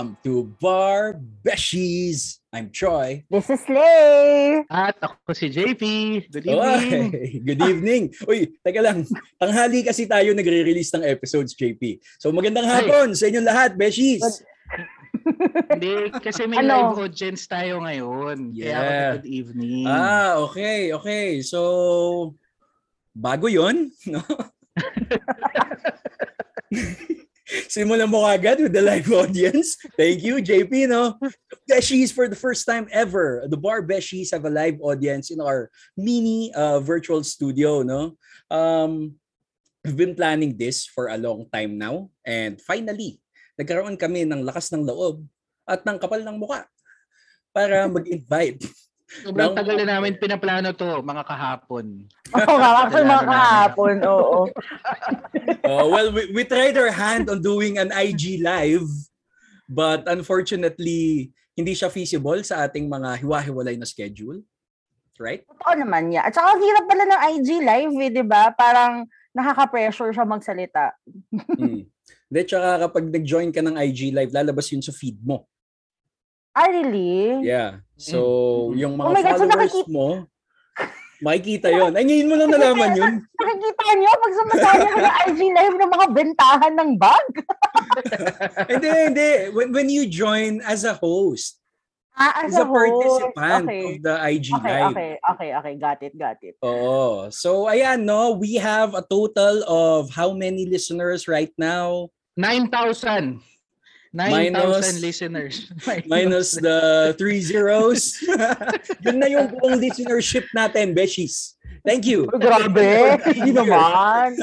Welcome to Bar Beshies. I'm Troy. This is Lay. At ako si JP. Good evening. Oy, good evening. Uy, teka lang. Tanghali kasi tayo nagre-release ng episodes, JP. So magandang hapon sa inyong lahat, Beshies. Hindi, kasi may Ano? live audience tayo ngayon. Kaya Yeah. good evening. Ah, okay, okay. So, bago yon, no? Simulan mo agad with the live audience. Thank you, JP, no? Beshies for the first time ever. The Bar Beshies have a live audience in our mini uh, virtual studio, no? Um, we've been planning this for a long time now. And finally, nagkaroon kami ng lakas ng loob at ng kapal ng muka para mag-invite Sobrang tagal na namin pinaplano to, mga kahapon. Oo actually mga kahapon, oo. Uh, well, we, we tried our hand on doing an IG live, but unfortunately, hindi siya feasible sa ating mga hiwa-hiwalay na schedule. Right? Totoo naman niya. At saka hirap pala ng IG live, eh, di ba? Parang nakaka-pressure siya magsalita. Hmm. Hindi, tsaka kapag nag-join ka ng IG live, lalabas yun sa feed mo. Ah, really? Yeah. So, Mm. yung mga Oh my God, so followers nakiki- mo, makikita yon. Ay, ngayon mo lang nalaman yun. Nakikita niyo pag sumasali ka ng IG live ng mga bentahan ng bag? hindi, hindi. When, when you join as a host, Ah, as as a a host. participant Okay. of the IG Okay, live. okay, okay, okay. Got it, got it. Oo. So, ayan, no? We have a total of how many listeners right now? 9,000. 9,000 Minus- listeners. Minus the three zeros. Yun na yung buong listenership natin, Beshies. Thank you. Uy, grabe. Hindi naman.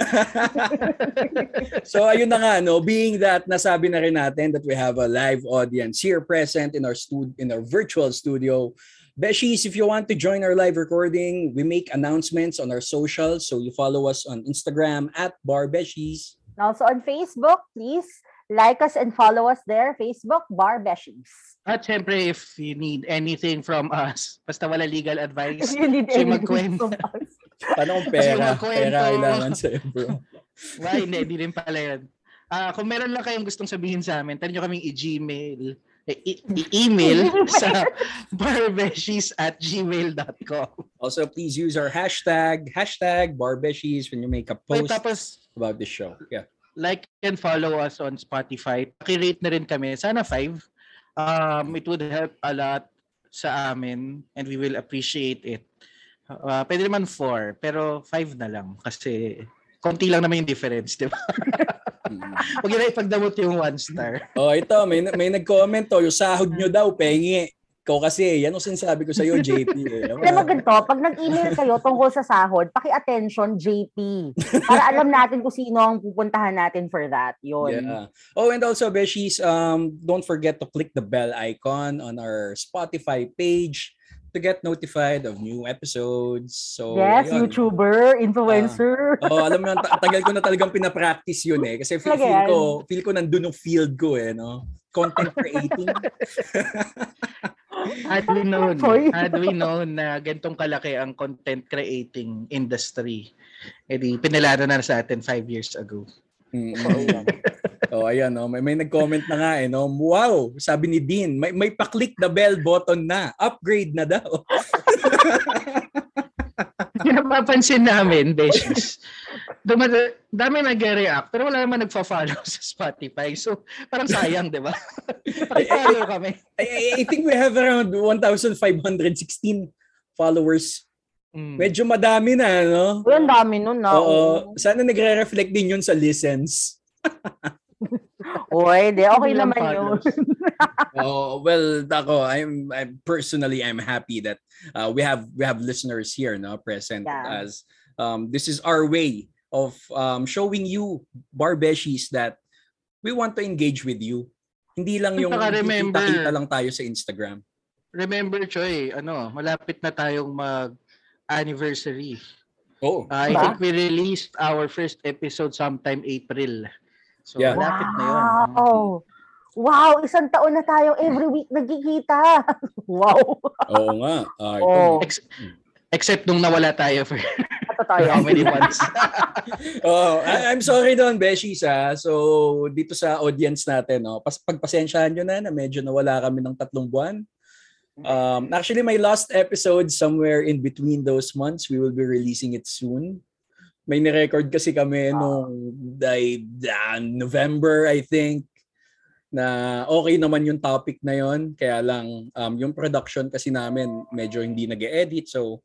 So, ayun na nga, no? Being that nasabi na rin natin that we have a live audience here present in our stud in our virtual studio. Beshies, if you want to join our live recording, we make announcements on our socials. So, you follow us on Instagram at Bar Beshies. And also on Facebook, please like us and follow us there. Facebook, Bar Beshies. At syempre, if you need anything from us, basta wala legal advice, If you need Siya anything magkwento. from us. Paano kung pera? Pera kailangan sa'yo, bro. why, hindi, hindi rin pala yun. Ah, kung meron lang kayong gustong sabihin sa amin, try nyo kaming i-gmail, eh, i- i-email sa barbeshies at gmail.com. Also, please use our hashtag, hashtag Barbeshies when you make a Wait, post tapos, about the show. Yeah. Like and follow us on Spotify. Pakirate na rin kami. Sana five. Um, it would help a lot sa amin and we will appreciate it. Uh, pwede naman four, pero five na lang kasi konti lang naman yung difference, di ba? Huwag yun na ipagdamot yung one star. oh, ito, may, may nag-comment to, yung sahod nyo daw, pengi. Ikaw kasi, yan ang sinasabi ko sa'yo, JP. Eh. Alam mo ganito, pag nag-email kayo tungkol sa sahod, paki-attention JP. Para alam natin kung sino ang pupuntahan natin for that. Yun. Yeah. Oh, and also, Beshies, um, don't forget to click the bell icon on our Spotify page to get notified of new episodes. So, yes, ayun. YouTuber, influencer. Oo, alam mo, ta- tagal ko na talagang pinapractice yun eh. Kasi feel, feel ko, feel ko nandun yung field ko eh, no? Content creating. Had we known, had we known na gantong kalaki ang content creating industry, edi pinalado na sa atin five years ago. Mm, oh, ayan, no? may, may nag-comment na nga eh, no? Wow, sabi ni Dean, may, may pa-click the bell button na. Upgrade na daw. Yung napapansin namin, Beshies, dumada, dami nag-react, pero wala naman nagfa-follow sa Spotify. So, parang sayang, di ba? Pag-follow kami. I, I, I think we have around 1,516 followers. Mm. Medyo madami na, no? Uy, ang dami nun na. Oo. Sana nagre-reflect din yun sa listens. Uy, di, okay Ilang naman yun. Oh, well, ako, I'm, I'm personally I'm happy that uh, we have we have listeners here, no, present Yeah. as um, this is our way of um, showing you barbeshies that we want to engage with you. Hindi lang yung kita lang tayo sa Instagram. Remember, Choy, ano, malapit na tayong mag-anniversary. Oh, Uh, I Ba? think we released our first episode sometime April. So, Yeah. malapit na yun. Wow. Wow, isang taon na tayo every week nagkikita. wow. oo nga. Ito, Oh. Ex- Except nung nawala tayo for yan. how many months. oh, I- I'm sorry doon, Beshies ha. So, dito sa audience natin, no, pas pagpasensyahan nyo na na medyo nawala kami ng tatlong buwan. Um, actually, my last episode somewhere in between those months, we will be releasing it soon. May ni-record kasi kami nung ay, ah, November, I think, na okay naman yung topic na yon Kaya lang, um, yung production kasi namin medyo hindi nag edit So,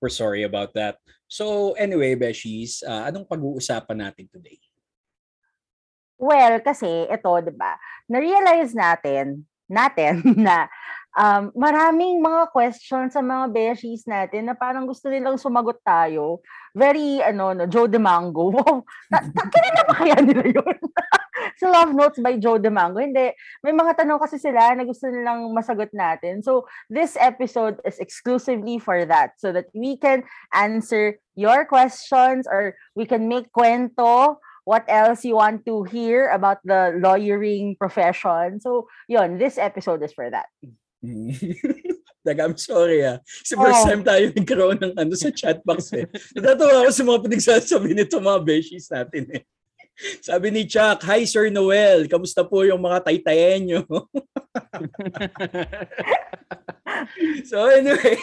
we're sorry about that. So anyway, Beshies, ah, anong pag-uusapan natin today? Well, kasi ito, 'di ba? Na-realize natin natin na um, maraming mga questions sa mga beshies natin na parang gusto nilang sumagot tayo. Very, ano, no, Joe DeMango. Wow, ta- ta- kilala ba kaya nila yun? sa Love Notes by Joe DeMango. Hindi. May mga tanong kasi sila na gusto nilang masagot natin. So, this episode is exclusively for that. So that we can answer your questions or we can make kwento what else you want to hear about the lawyering profession. So, yun, this episode is for that. Like, I'm sorry ah. Kasi first Oh. time tayo nagkaroon ng ano sa chat box eh. Natatawa ako sa mga pinagsasabi nito mga beshies natin eh. Sabi ni Chuck, Hi Sir Noel, kamusta po yung mga taytayenyo? so anyway,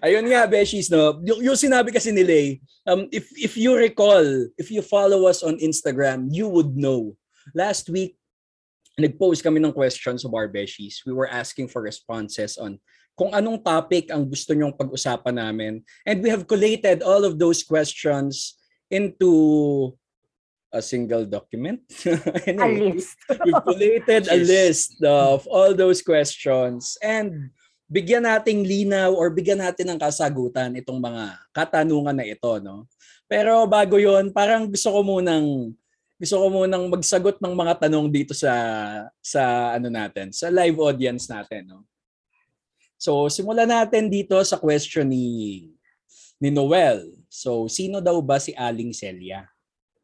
ayun nga beshies no. Yung, yung sinabi kasi ni Lay, um, if, if you recall, if you follow us on Instagram, you would know. Last week, nag-post kami ng questions sa Bar Beshies. We were asking for responses on kung anong topic ang gusto nyong pag-usapan namin. And we have collated all of those questions into a single document. A anyway, list. We've collated a list of all those questions and bigyan nating linaw or bigyan natin ng kasagutan itong mga katanungan na ito, no? Pero bago 'yon, parang gusto ko munang gusto ko munang magsagot ng mga tanong dito sa sa ano natin, sa live audience natin, no? So, simulan natin dito sa question ni ni Noel. So, sino daw ba si Aling Celia?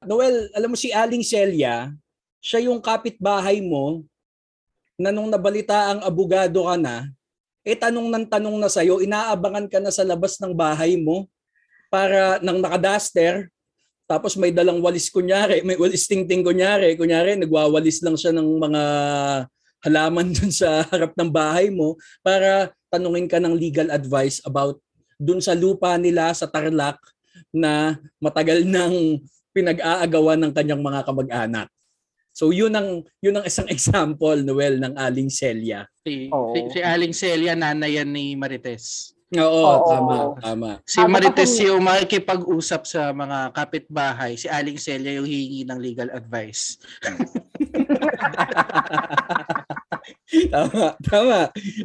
Noel, alam mo si Aling Celia, siya yung kapitbahay mo na nung nabalita ang abogado ka na, eh tanong ng tanong na sa'yo, inaabangan ka na sa labas ng bahay mo para nang nakadaster, tapos may dalang walis kunyari, may walis ting-ting kunyari, kunyari nagwawalis lang siya ng mga halaman dun sa harap ng bahay mo para tanungin ka ng legal advice about dun sa lupa nila sa Tarlac na matagal nang pinag-aagawan ng kanyang mga kamag-anak. So yun ang yun ang isang example Noel ng Aling Celia. si, Oo. si, si Aling Celia, nanay yan ni Marites. Oo, Oo. tama, tama. Si Tama Marites kasi- yung makikipag-usap sa mga kapitbahay. Si Aling Celia yung hihingi ng legal advice. tama, tama.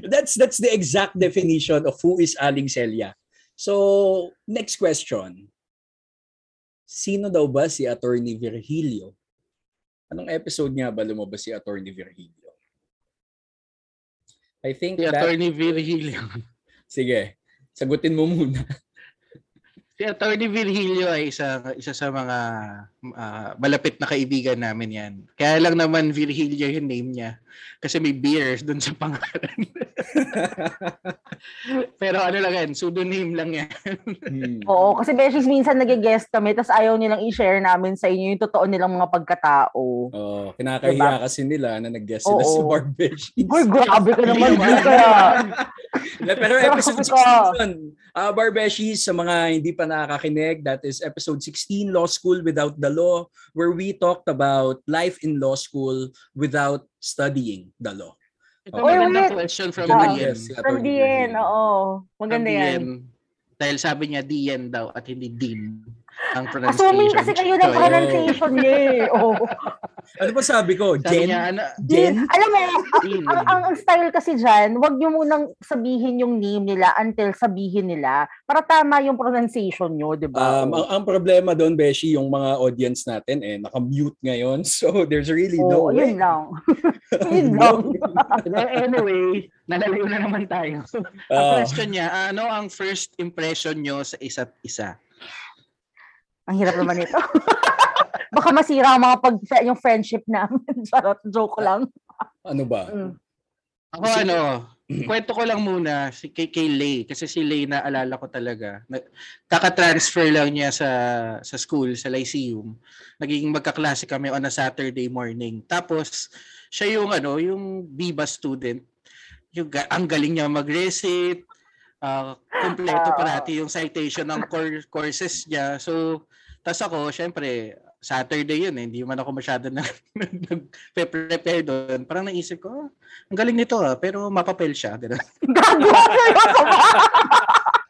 That's that's the exact definition of who is Aling Celia. So, next question. Sino daw ba si Attorney Virgilio? Anong episode nga ba lumabas si Attorney Virgilio? I think Si that... Attorney Virgilio. Sige, sagutin mo muna. Si Attorney Virgilio ay isa, isa sa mga ah, malapit na kaibigan namin yan. Kaya lang naman Virgilio yung name niya. Kasi may beer dun sa pangalan. Pero ano lang yan, pseudonym lang yan. Hmm. Oo, kasi beshies minsan nag-guest kami tapos ayaw nilang i-share namin sa inyo yung totoo nilang mga pagkatao. Oh, kinakahiya kasi nila na nag-guest sila Oo. sa Barbesh. Uy, grabe ka naman. Kaya. Pero episode Grabe ka. 16 yun. Uh, Barbeshies, sa mga hindi pa nakakakinig, that is episode 16, Law School Without the Law, where we talked about life in law school without studying the law. Ito magandang wait. question from Ah. Dian. Yes, From Virgilio. oo. Maganda From yan. Dien. Dahil sabi niya Dien daw at hindi Din ang pronunciation. Assuming kasi kayo ng pronunciation niya eh. Oo. Ano ba sabi ko? Sabi Jen? niya, ano, Jen? Alam mo, ang, ang, ang style kasi dyan, wag nyo munang sabihin yung name nila until sabihin nila para tama yung pronunciation nyo, di ba? Um, ang, ang problema doon, Beshi, yung mga audience natin, eh, naka-mute ngayon. So, there's really no Oo, way. yun lang. yun lang. anyway, nalalayo na naman tayo. ang Ah. question niya, ano ang first impression nyo sa isa't isa? Ang hirap naman ito. Baka masira ang mga pag yung friendship namin. Charot, joke lang. ano ba? Mm. Ako ano, kwento ko lang muna si kay, kay Lay kasi si Lay na alala ko talaga. Kaka-transfer lang niya sa sa school sa Lyceum. Naging magkaklase kami on a Saturday morning. Tapos siya yung ano, yung Biba student. Yung ang galing niya mag-recite. Uh, kompleto Ah, parati yung citation ng core courses niya. So, tas ako, syempre, Saturday yun eh. Hindi man ako masyado na nag-prepare doon. Parang naisip ko, "Ah, ang galing nito ah, pero mapapel siya.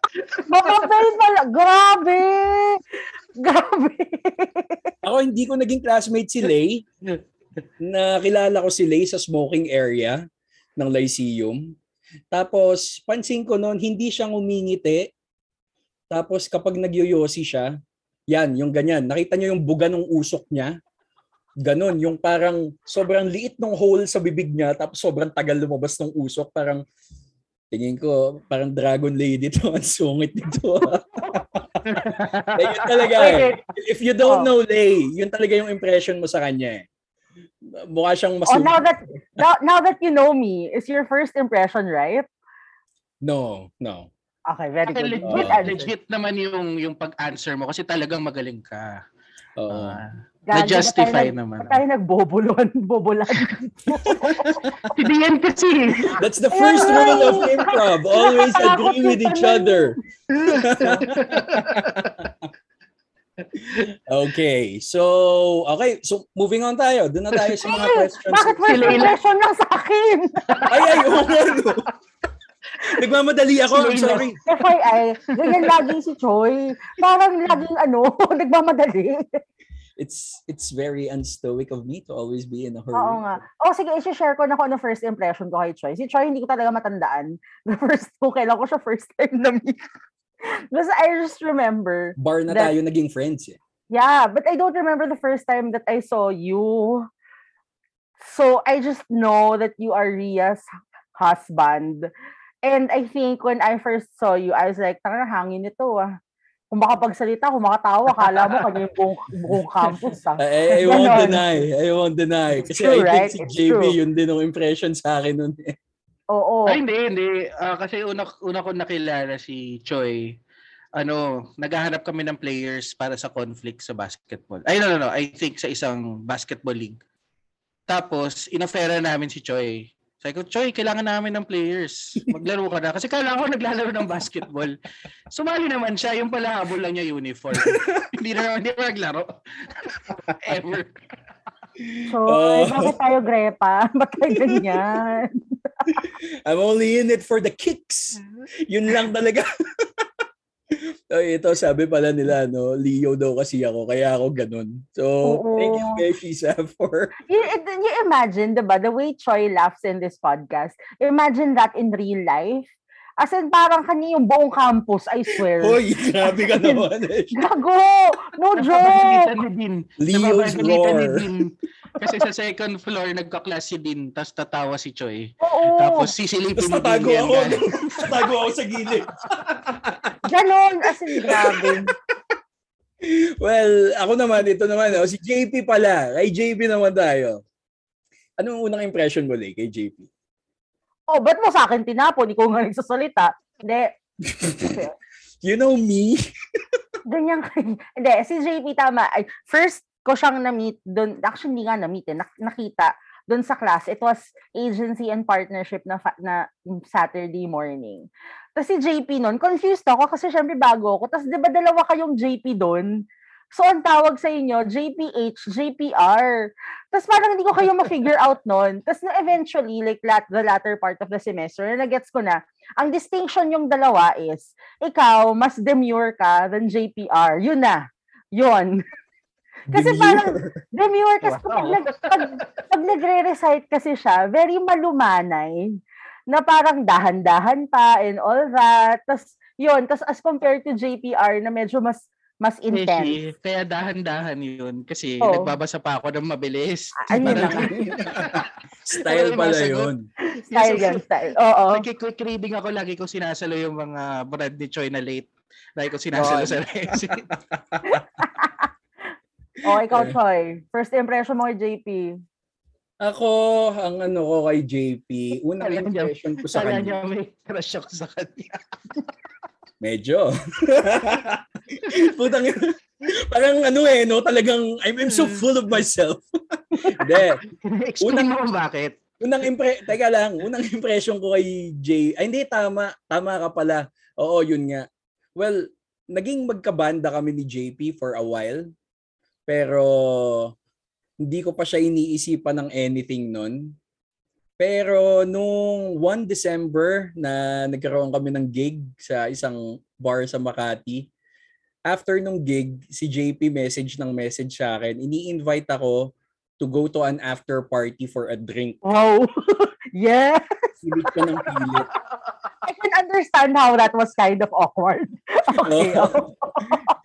Mapapel pala. Grabe! Grabe! Ako hindi ko naging classmate si Lay. Nakilala ko si Lay sa smoking area ng Lyceum. Tapos pansin ko noon hindi siya ngumingiti. Tapos kapag nagyoyosi siya, yan, yung ganyan. Nakita niyo yung buga ng usok niya? Ganon, yung parang sobrang liit ng hole sa bibig niya tapos sobrang tagal lumabas ng usok. Parang tingin ko, parang dragon lady to. Ang sungit nito. Eh, yun talaga eh. If you don't Oh. know Lay, yun talaga yung impression mo sa kanya eh. Mukha siyang Oh, masungit. now that now, now that you know me, is your first impression right? No, no. Okay, very good. legit, Oh. answer. legit naman yung yung pag-answer mo kasi talagang magaling ka. Oo. Gago, na-justify nag- naman. tayo nagbobolon, bobolan. Si Dian kasi. That's the first rule of improv. Always agree with each other. okay. So, okay. So, moving on tayo. Doon na tayo sa mga questions. Bakit first Sila- impression lang sa akin? Ay, ay, oo no. Nagmamadali ako. I'm sorry. FYI, ganyan lagi si Choi. Parang laging ano, nagmamadali. It's it's very unstoic of me to always be in a hurry. Oo nga. O sige, isi-share ko na kung ano first impression ko kay Choi. Si Choi, hindi ko talaga matandaan. The first, kung kailan ko siya first time na meet. Basta I just remember. Bar na That- tayo naging friends eh. Yeah, but I don't remember the first time that I saw you. So I just know that you are Ria's husband. And I think when I first saw you, I was like, tanga hangin ito ah. Kung makapagsalita, kung makatawa, kala mo kanya yung buong, buong campus ah. I, I won't Ganon. deny. I won't deny. It's Kasi true, I think right? si It's JB true. yun din ang impression sa akin nun. eh. Oo. Ay, hindi, hindi. Ah, kasi una, una ko nakilala si Choi. Ano, naghahanap kami ng players para sa conflict sa basketball. Ay, no, no, no. I think sa isang basketball league. Tapos, inoffera namin si Choi. Sabi ko, Choi, kailangan namin ng players. Maglaro ka na. Kasi kala ko naglalaro ng basketball. Sumali naman siya. Yung pala habol lang niya uniform. hindi na naman, hindi na naglaro. Ever. Choi, Oh. bakit tayo grepa? Ba't tayo ganyan? I'm only in it for the kicks. Yun lang talaga. Ay, ito sabi pala nila, no, Leo daw kasi ako, kaya ako ganun. So, Oo. thank you, Beshisa, for... you, you imagine, diba, the way Choi laughs in this podcast, imagine that in real life. As in, parang kanya yung buong campus, I swear. Hoy, grabe ka naman. eh. Gago! No joke! ni Din. Leo's roar. Din. Kasi sa second floor, nagka-class si Din, tapos tatawa si Choi. Oo, Tapos sisilipin Tapos ni Din tatago yan. ako. tatago ako sa gilid. Ganon, as in, grabe. Well, ako naman, ito naman, oh, si JP pala. Kay JP naman tayo. Anong unang impression mo, Lay, kay JP? Oh, ba't mo sa akin tinapon? Ikaw nga nagsasalita. Hindi, You know me? ganyan kay... Hindi, si JP tama. First ko siyang na-meet doon. Actually, hindi nga na-meet eh. nak- nakita doon sa class. It was agency and partnership na, fa- na Saturday morning. Tapos si JP noon, confused ako kasi syempre bago ako. Tapos di ba dalawa kayong JP doon? So, ang tawag sa inyo, JPH, JPR. Tapos parang hindi ko kayo ma-figure out noon. Tapos na eventually, like lat, the latter part of the semester, na-gets ko na, ang distinction yung dalawa is, ikaw, mas demure ka than JPR. Yun na. Yun. Kasi parang, demure kasi pag, Wow. nag, pag, pag nagre-recite kasi siya, very malumanay na parang dahan-dahan pa and all that. Tapos, yun. Tapos as compared to JPR na medyo mas mas intense. Kasi, kaya dahan-dahan yun. Kasi Oo. nagbabasa pa ako ng mabilis. Ayun Para- lang. Style pala yun. Style yan, style. Oo. Nagki-quick reading ako, lagi ko sinasalo yung mga brand ni Choi na late. Lagi ko sinasalo sa resi. O, ikaw. Choy. First impression mo kay JP. Ako, ang ano ko kay JP, unang Kala niya- impression ko sa kanya, niya may crush ako sa kanya. medyo. Putang. Parang ano eh, no? Talagang, I'm, I'm so full of myself. Hindi. Explain mo kung bakit. Unang impre teka lang, unang impression ko kay Jay, ay hindi tama, tama ka pala. Oo, yun nga. Well, naging magkabanda kami ni JP for a while. Pero hindi ko pa siya iniisipan ng anything nun. Pero nung 1 December na nagkaroon kami ng gig sa isang bar sa Makati, after nung gig, si JP message ng message sa akin, ini-invite ako to go to an after party for a drink. Wow. yeah. Pilit ka ng pilit. I can understand how that was kind of awkward. Okay. Oo.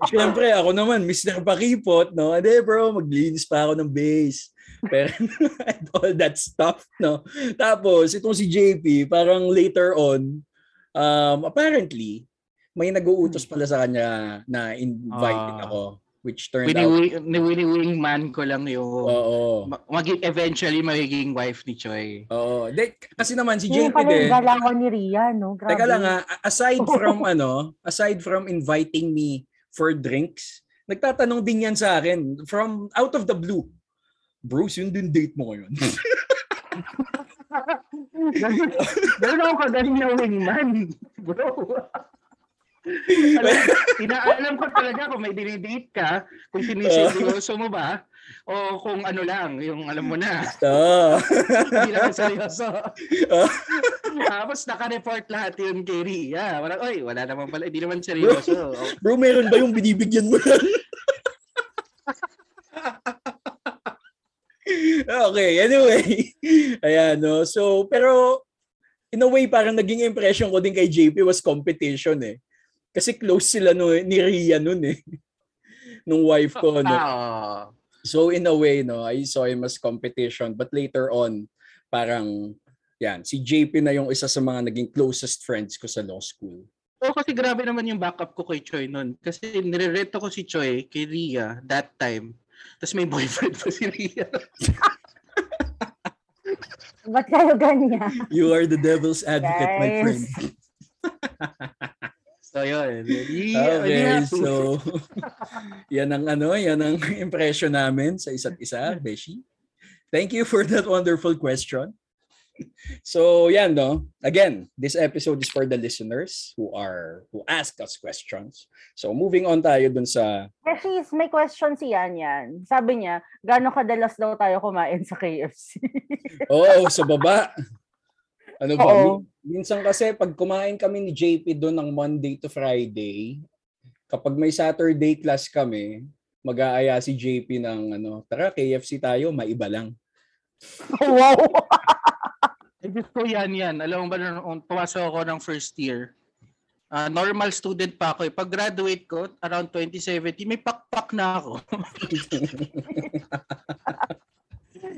Siyempre, ako naman, Mr. Pakipot, no? Hindi bro, maglinis pa ako ng base. Pero, and all that stuff, no? Tapos, itong si JP, parang later on, um, apparently, may nag-uutos pala sa kanya na invited Ah. ako. Which turned out, Wini-wing man ko lang yung oo. ma- maging eventually magiging wife ni Choi. Oo. De, kasi naman si JP din, yung galawan ni Ria, no? Grabe. Teka lang ha, aside from ano, aside from inviting me for drinks, nagtatanong din yan sa akin from out of the blue. Bruce, yun din date mo ngayon. Ganun ako kagaling na wingman, bro. Alam, inaalam ko talaga kung may dinidate ka, kung siniseryoso mo ba, o kung ano lang, yung alam mo na, Ah. hindi lang seryoso. Tapos naka-report lahat yun kay Ria. Wala, oy, wala naman pala, hindi naman seryoso. Bro, meron ba yung binibigyan mo lang? okay, anyway. Ayan, no. So, pero in a way, parang naging impression ko din kay JP was competition eh. Kasi close sila no, ni Ria nun eh. Nung wife ko. No? Oo. So in a way, no, I saw him as competition. But later on, parang, yan, si JP na yung isa sa mga naging closest friends ko sa law school. Oo, kasi grabe naman yung backup ko kay Choi noon. Kasi nire-rent ko si Choi kay Ria that time. Tapos may boyfriend pa si Ria. Ba't kayo ganyan? You are the devil's advocate, my Guys. friend. So yun. Okay, so yan ang ano, yan ang impression namin sa isa't isa, Beshi. Thank you for that wonderful question. So yan no. Again, this episode is for the listeners who are who ask us questions. So moving on tayo dun sa Beshies, may question si Yan Yan. Sabi niya, gano'ng kadalas daw tayo kumain sa KFC? Oo, sa baba. Ano ba? Oo. min- Minsan kasi pag kumain kami ni JP doon ng Monday to Friday, kapag may Saturday class kami, mag-aaya si JP ng ano, tara KFC tayo, maiba lang. wow! Diyos ko yan yan. Alam mo ba, nung pumasok ako ng first year, ah, normal student pa ako. eh. Pag graduate ko, around 2017, may pakpak na ako.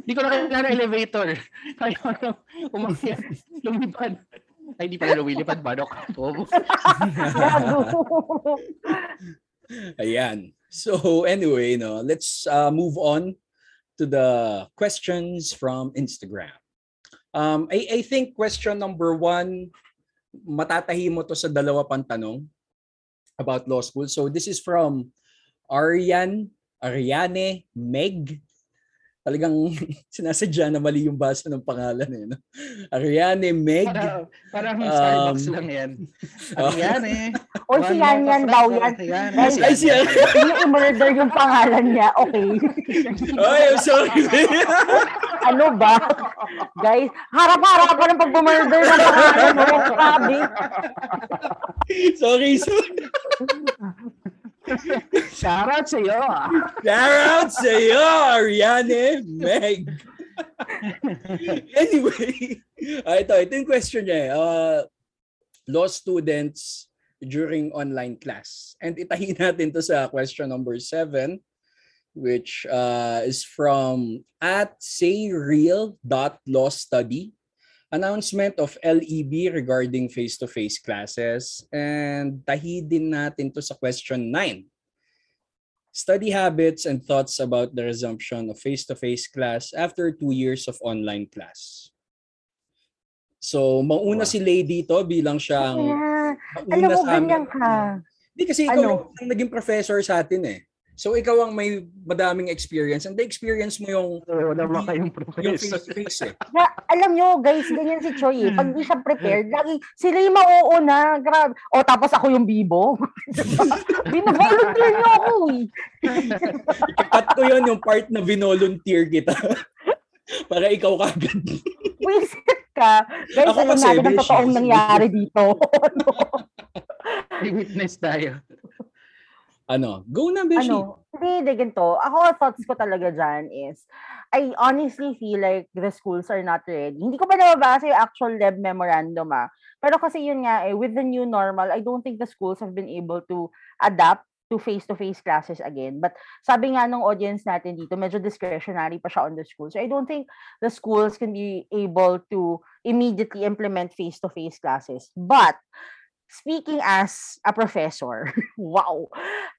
Hindi ko na kailangan ng elevator. Kaya ko na umakyat, lumipad. Ay, hindi pala lumilipad, manok. Ayan. So anyway, no, let's uh, move on to the questions from Instagram. Um, I, I think question number one, matatahi mo to sa dalawa pang tanong about law school. So this is from Arian, Ariane Meg. Talagang sinasadya na mali yung basa ng pangalan eh. No? Ariane Meg. Parang, parang Um, Starbucks lang yan. Oh. eh? O si Yan Yan daw yan. Ay, si Yan. Hindi i-murder yung pangalan niya. Okay. Ay, I'm sorry. ano ba? Guys, harap-harapan ng pag-murder ng pangalan mo. Grabe. sorry, sorry. Shoutout sa iyo. Shout out sa iyo, Ariane Meg. anyway, ah, ito, ito yung question niya. eh. Uh, law students during online class. And itahin natin to sa question number seven, which uh, is from at sayreal.lawstudy. Announcement of LEB regarding face-to-face classes. And tahi din natin to sa question 9. study habits and thoughts about the resumption of face-to-face class after two years of online class. So, mauna Wow. si Lady dito bilang siyang Yeah. Alam mo, ganyan ka. Hindi kasi ikaw Ano? yung naging professor sa atin eh. So, ikaw ang may madaming experience and na-experience mo yung, Wala naman kayong yung professor. face-to-face eh. Na, alam nyo, guys, ganyan si Choi. eh. Pag di siya prepared, lagi, sila yung mauuna. Grabe. O, tapos ako yung bibo. Binavolunteer niyo ako eh. Cut ko yun yung part na vinolunteer kita. Para ikaw kagad. Wisit ka. Guys, Ako alam kasi, natin ang totoong nangyari dito. May witness tayo. Ano? Go na, Beshi. ano, hindi, hindi, ganito. Ako, thoughts ko talaga dyan is, I honestly feel like the schools are not ready. Hindi ko pa nababasa yung actual lab memorandum ah. Pero kasi yun nga, eh, with the new normal, I don't think the schools have been able to adapt to face-to-face classes again. But sabi nga nung audience natin dito, medyo discretionary pa siya on the school. So I don't think the schools can be able to immediately implement face-to-face classes. But speaking as a professor, wow.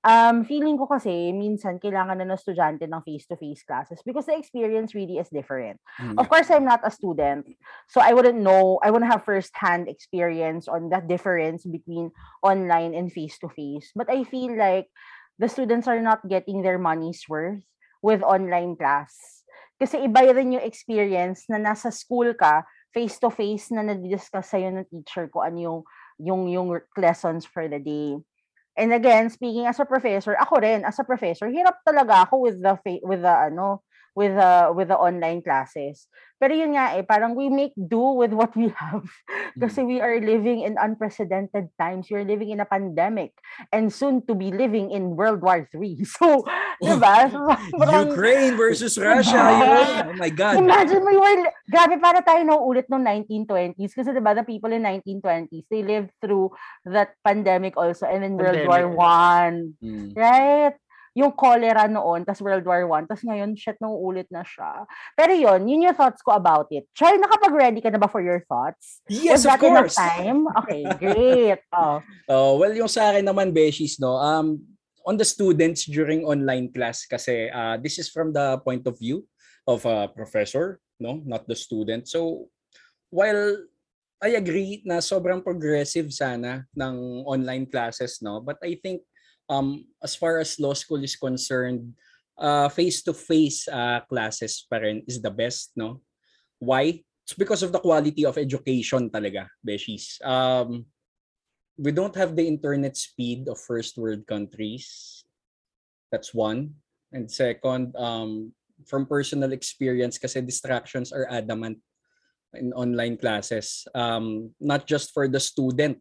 Um, feeling ko kasi minsan kailangan na ng estudyante ng face-to-face classes because the experience really is different. Hmm. Of course, I'm not a student, so I wouldn't know, I wouldn't have first-hand experience on that difference between online and face-to-face. But I feel like the students are not getting their money's worth with online class. Kasi iba rin yung experience na nasa school ka, face-to-face na nadidiscuss sa'yo ng teacher ko ano yung yung yung lessons for the day. And again, speaking as a professor, ako rin as a professor, hirap talaga ako with the with the ano, with the with the online classes. Pero yun nga eh, parang we make do with what we have. Kasi we are living in unprecedented times. We're living in a pandemic and soon to be living in World War III. So, di ba? Ukraine versus Russia. Diba? Oh my God. Imagine mo yung, grabe para tayo nauulit noong 1920s kasi 'di ba the people in 1920s they lived through that pandemic also and then World War Pandemic. One, Hmm. right? Yung cholera noon, tas World War One, tas ngayon shit nauulit na siya. Pero yun, yun yung thoughts ko about it. Char, nakapag-ready ka na ba for your thoughts? Yes, Was of course. time? Okay, great. Oh. Oh, well, yung sa akin naman, Beshies, no, um, on the students during online class kasi uh, this is from the point of view of a professor, no, not the student. So, while I agree na sobrang progressive sana ng online classes, no, but I think um, as far as law school is concerned, uh, face-to-face uh, classes pa rin is the best, no? Why? It's because of the quality of education talaga, Beshies. Um, we don't have the internet speed of first world countries. That's one. And second, um, from personal experience, kasi distractions are adamant in online classes. Um, not just for the student,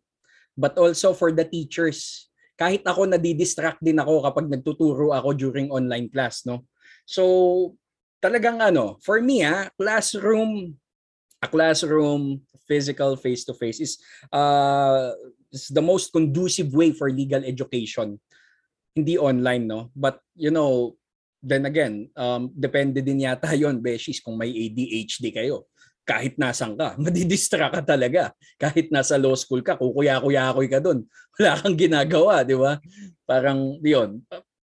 but also for the teachers. Kahit ako nadidistract din ako kapag nagtuturo ako during online class, no? So, talagang ano, for me ah, classroom, a classroom, physical face-to-face is uh, is the most conducive way for legal education. Hindi online, no? But, you know, then again, um, depende din yata yon Beshies, kung may ADHD kayo. Kahit nasan ka, madidistract ka talaga. Kahit nasa law school ka, kukuya-kuya-kuy ka doon. Wala kang ginagawa, di ba? Parang, yun.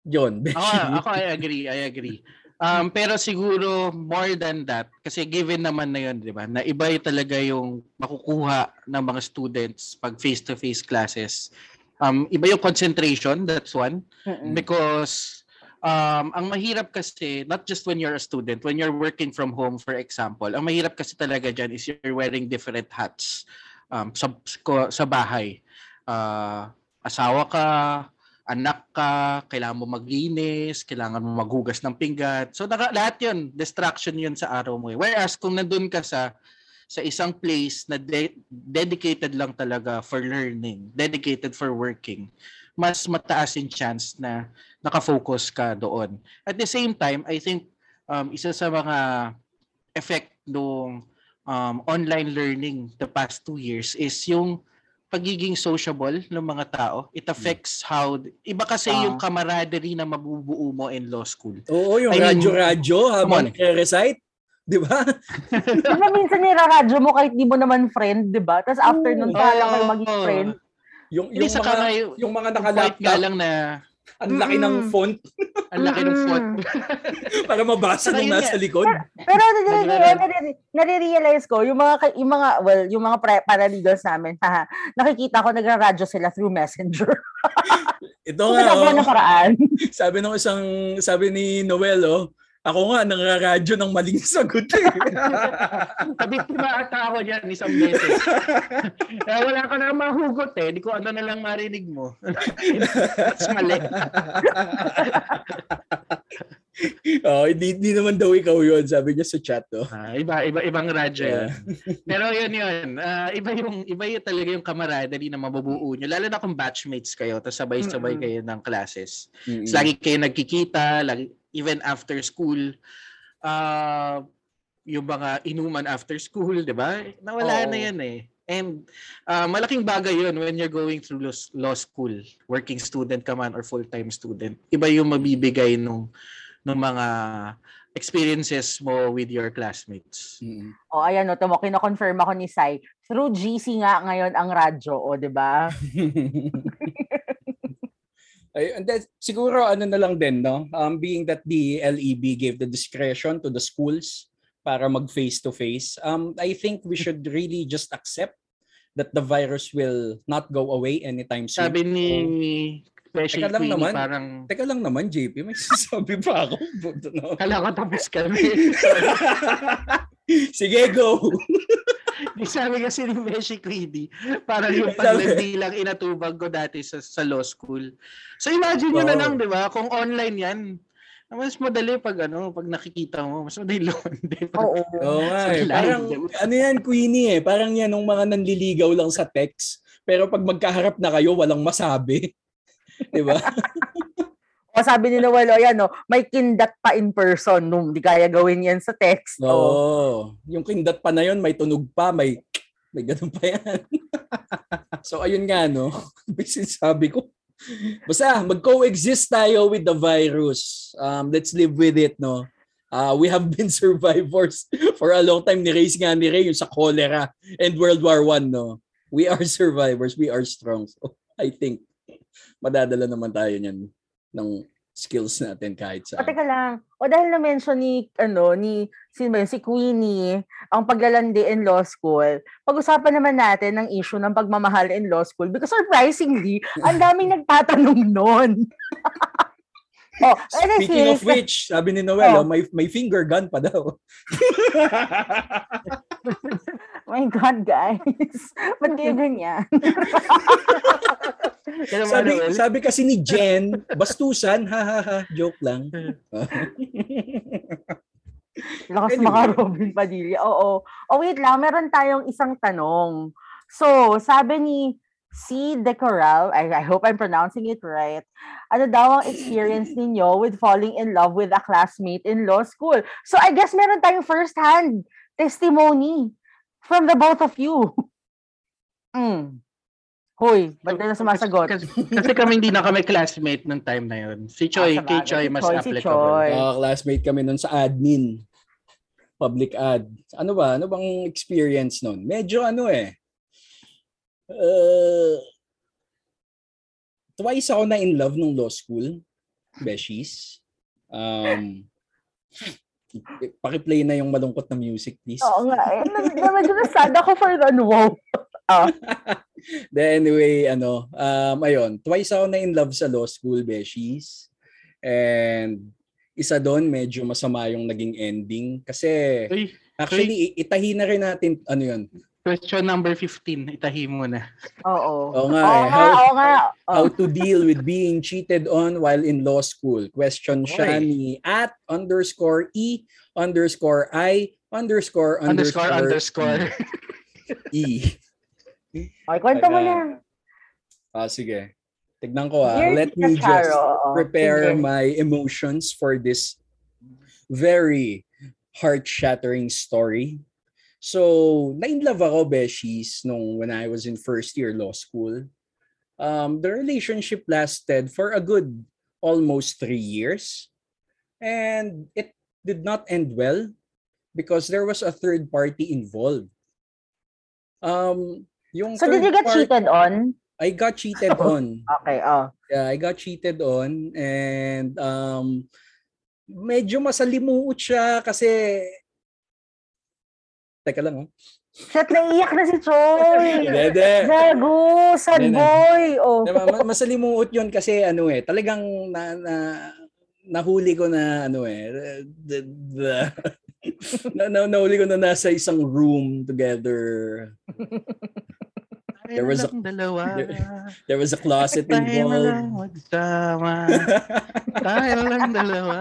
Yun, Ako, ako I agree, I agree. Um, pero siguro more than that, kasi given naman na yun, di ba, na iba talaga yung makukuha ng mga students pag face-to-face classes. Um, iba yung concentration, that's one. Mm-mm. Because um, ang mahirap kasi, not just when you're a student, when you're working from home, for example, ang mahirap kasi talaga dyan is you're wearing different hats um, sa, sa bahay. Ah, asawa ka, anak ka, kailangan mo maglinis, kailangan mo maghugas ng pinggan. So naka, lahat yun, distraction yun sa araw mo. eh. Whereas kung nandun ka sa sa isang place na de- dedicated lang talaga for learning, dedicated for working, mas mataas yung chance na nakafocus ka doon. At the same time, I think um, isa sa mga effect ng um, online learning the past two years is yung pagiging sociable ng mga tao. It affects how... Iba kasi Ah. yung camaraderie na mabubuo mo in law school. Oo, yung radyo-radyo habang nagre-recite. Di ba? Di ba minsan niraradyo mo kahit di mo naman friend, di ba? Tapos after nun, Oo. pahala kayo maging friend. Yung, yung, mga, kamay, yung mga naka-laptop. lang na Ang laki ng font Ang laki ng font. para mabasa Saka nung yun nasa likod. Pero nare- Nagra- nare- nare-realize ko, yung mga, yung mga, well, yung mga pre- paralegals namin, haha, nakikita ko nagra-radyo sila through messenger. Ito nga, ginagawa oh, ng paraan. sabi nung isang, sabi ni Noel, oh, ako nga, nangaradyo ng maling sagot eh. Nabiktima ata ako dyan isang beses. Kaya wala ka na mahugot eh. Di ko ano na lang marinig mo. That's mali. oh, hindi, hindi naman daw ikaw yun, sabi niya sa chat, oh. Ah, iba, iba, ibang radyo Yeah. yun. Pero yun yun. Ah, iba yung iba yung talaga yung camaraderie na mabubuo nyo. Lalo na kung batchmates kayo, tapos sabay-sabay kayo ng classes. Tapos lagi kayo nagkikita, lagi, even after school. Ah, yung mga inuman after school, di ba? Nawala Oo. na yan eh. And ah, malaking bagay yun when you're going through law, law school, working student ka man or full-time student. Iba yung mabibigay nung, nung mga experiences mo with your classmates. Mm-mm. O, ayan, no, tumo, kino-confirm ako ni Sai. Through GC nga ngayon ang radyo, o, di ba? And then, siguro ano na lang din, no? Um, being that the LEB gave the discretion to the schools para mag face to face, um, I think we should really just accept that the virus will not go away anytime soon. Sabi ni Beshi Teka lang Queenie, naman. parang Teka lang naman, JP, may sasabi pa ako. No? kala ko tapos kami. Sige, go! Sabi kasi ni Beshi Queenie, parang yung paglandi lang inatubag ko dati sa, sa law school. So imagine nyo na Oo. lang, di ba? Kung online yan, mas madali pag ano, pag nakikita mo, mas madali. Pag, Oo. Sa eh. live, Parang, diba? ano yan, Queenie eh. Parang yan ng mga nanliligaw lang sa text. Pero pag magkaharap na kayo, walang masabi. Di ba? O sabi ni Noel, o yan, no, may kindat pa in person nung di kaya gawin yan sa text. Oo. O, Yung kindat pa na yun, may tunog pa, may may ganun pa yan. so ayun nga no, sabi ko. Basta mag-coexist tayo with the virus. Um, let's live with it no. Uh, we have been survivors for a long time. Ni-raise nga ni Ray yung sa cholera and World War One no. We are survivors. We are strong. So I think madadala naman tayo niyan ng skills natin kahit o saan. teka lang. O dahil na-mention ni, ano, ni, yun, si Queenie, ang paglalandi in law school, pag-usapan naman natin ng issue ng pagmamahal in law school because surprisingly, ang daming nagtatanong nun. oh, Speaking of which, sabi ni Noel, Oh. oh, may, may finger gun pa daw. my God, guys. Ba't kayo ganyan? Sabi, sabi kasi ni Jen, bastusan, ha ha ha, joke lang. Lakas Anyway. mga Robin Padilla. Oo. O wait lang, meron tayong isang tanong. So, sabi ni C. Decoral, I, I hope I'm pronouncing it right, ano daw ang experience ninyo with falling in love with a classmate in law school? So, I guess meron tayong first-hand testimony from the both of you. Mm. Hoy, ba't na sumasagot? Kasi, kasi kami hindi na kami classmate nung time na yun. Si Choi, Ah, kay. Choi Si mas Choi, si applicable. Choi. Uh, classmate kami nun sa admin. Public ad. Ano ba? Ano bang experience nun? Medyo ano eh. Uh, twice ako na in love nung law school. Beshies. Um, pakiplay na yung malungkot na music, please. Oo nga. Eh, medyo nasad ako for the wow. Then anyway, ano, um, ayun, twice ako na in love sa law school, Beshies. And isa doon, medyo masama yung naging ending. Kasi actually, itahi na rin natin, ano yun, question number 15. Itahi mo na. Oo. Oo nga Oo eh. nga, How- oo nga. how Oh. to deal with being cheated on while in law school. Question siya Oy. ni at underscore E underscore I underscore Underscore, underscore, underscore. E. Okay, kwento mo na. Ah, sige. Tignan ko ah. Dear Let me just Charo, oo. prepare Sige. my emotions for this very heart-shattering story. So, na-inlove ako, Beshies, nung when I was in first year law school. Um, the relationship lasted for a good almost three years. And it did not end well because there was a third party involved. Um, yung So, did you get part- cheated on? I got cheated on. Okay, oh. Yeah, I got cheated on and um medyo masalimuot siya kasi Teka lang oh. Shit, naiiyak na si Choi. Hindi, Gago, sad boy. Oh. Diba, ma- masalimuot 'yun kasi ano eh, talagang na, na nahuli ko na ano eh, the, the, na, na, nahuli ko na nasa isang room together. There was a- Tayo dalawa. There was a closet Tayo na lang involved. magsama. Tayo lang dalawa.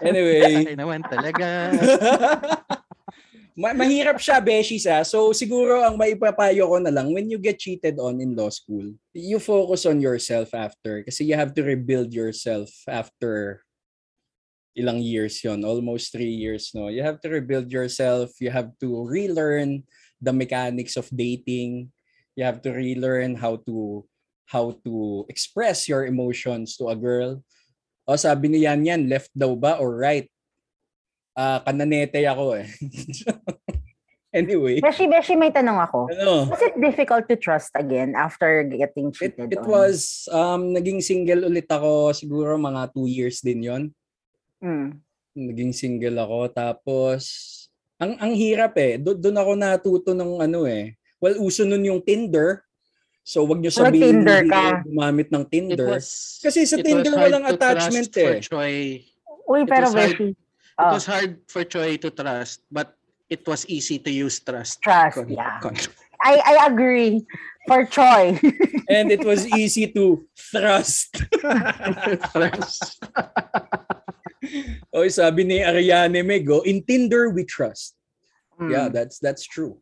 Anyway. Tayo naman talaga. Ma- mahirap siya, Beshi, sa. So, siguro ang maipapayo ko na lang, when you get cheated on in law school, you focus on yourself after. Kasi you have to rebuild yourself after ilang years yon almost three years no you have to rebuild yourself you have to relearn the mechanics of dating you have to relearn how to how to express your emotions to a girl o sabi ni Yan Yan left daw ba or right ah kananete ako eh anyway Beshi, Beshi, may tanong ako. ano Was it difficult to trust again after getting It, cheated it on? was, um, naging single ulit ako siguro mga two years din yon Mm. Naging single ako. Tapos, ang ang hirap eh. Do, doon ako natuto ng ano eh. Well, uso nun yung Tinder. So, wag nyo sabihin hindi ka? gumamit ng It Tinder. was, Kasi sa it Tinder walang attachment eh. Uy, It pero Beshi, It oh, was hard for Choi to trust, but it was easy to use trust. trust, Con- yeah. con- I, I agree. For Choi. And it was easy to thrust. trust. Oy, sabi ni Ariane Mego, in Tinder we trust. Mm. Yeah, that's that's true.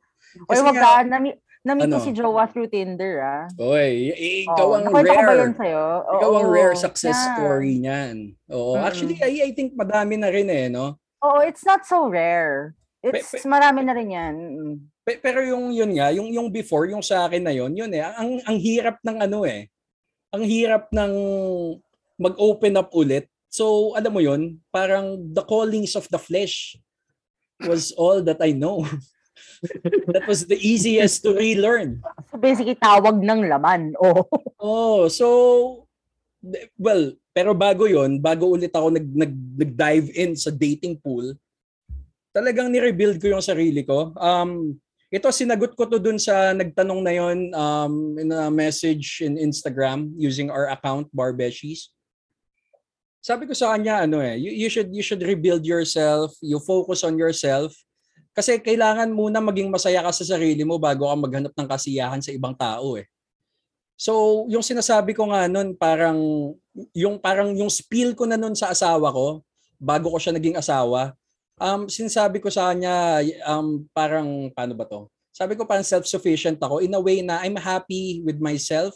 Uy, wag ka, nami, nami Ano? ko si Jowa through Tinder, ah. Oy, i- ikaw Oo. ang Nakwento ko ba rare. yun sa'yo? Ikaw ang Oo. rare success Yeah. story niyan. Oo, Mm-mm. actually I, I think madami na rin eh, no? Oo, it's not so rare. It's Pe- pe- marami na rin yan. Pe- pero yung yun nga, yung yung before, yung sa akin na yun, yun eh, ang ang hirap ng ano eh. Ang hirap ng mag-open up ulit. So, alam mo yun, parang the callings of the flesh was all that I know. that was the easiest to relearn. So basically, tawag ng laman. Oh. Oh, so well, pero bago 'yon, bago ulit ako nag nag nag-dive in sa dating pool, talagang ni-rebuild ko yung sarili ko. Um ito sinagot ko to dun sa nagtanong na 'yon um in a message in Instagram using our account Barbeshies. Sabi ko sa kanya ano eh, you, you should you should rebuild yourself, you focus on yourself. Kasi kailangan muna maging masaya ka sa sarili mo bago ka maghanap ng kasiyahan sa ibang tao eh. So, yung sinasabi ko nga nun, parang, yung parang yung spill ko na nun sa asawa ko, bago ko siya naging asawa, um, sinasabi ko sa kanya, um, parang, paano ba to? Sabi ko parang self-sufficient ako in a way na I'm happy with myself,